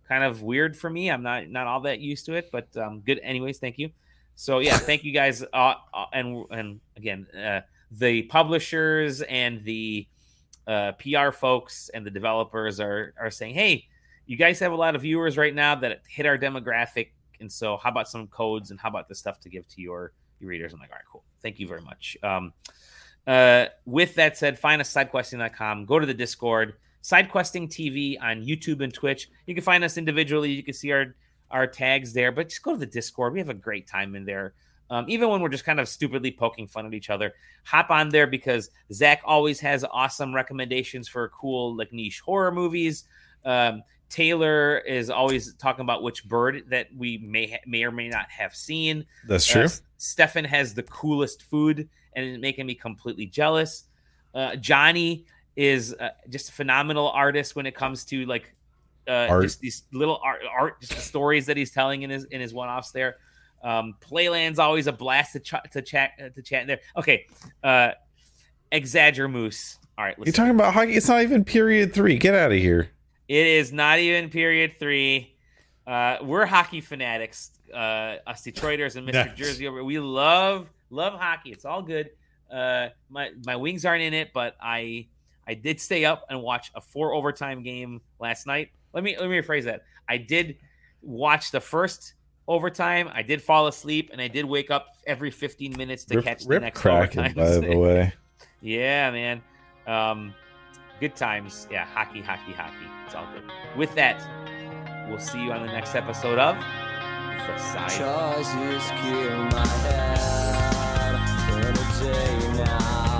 kind of weird for me. I'm not not all that used to it, but um, good anyways. Thank you. So yeah, thank you guys, uh, uh, and and again, uh, the publishers and the uh, PR folks and the developers are are saying, hey, you guys have a lot of viewers right now that hit our demographic. And so, how about some codes and how about this stuff to give to your your readers? I'm like, all right, cool. Thank you very much. Um, uh, with that said, find us sidequesting.com. Go to the Discord. Sidequesting TV on YouTube and Twitch. You can find us individually. You can see our our tags there, but just go to the Discord. We have a great time in there. Um, even when we're just kind of stupidly poking fun at each other, hop on there because Zach always has awesome recommendations for cool, like niche horror movies. Um, Taylor is always talking about which bird that we may ha- may or may not have seen. That's true. Uh, Stefan has the coolest food and it's making me completely jealous. Uh, Johnny is uh, just a phenomenal artist when it comes to like uh, just these little art, art, just the stories that he's telling in his in his one offs there. Um, Playland's always a blast to, ch- to chat uh, to chat in there. Okay, uh, Exagger Moose. All right, you're talking about hockey. It's not even period three. Get out of here. It is not even period three. Uh, we're hockey fanatics, uh, us Detroiters and Mr. Jersey over. We love love hockey. It's all good. Uh, my my wings aren't in it, but I I did stay up and watch a four overtime game last night. Let me let me rephrase that. I did watch the first overtime. I did fall asleep, and I did wake up every 15 minutes to rip, catch the next cracking, overtime. By the way, yeah, man. Um, good times. Yeah, hockey, hockey, hockey. It's all good. With that, we'll see you on the next episode of The Side. Choices kill my head a day now.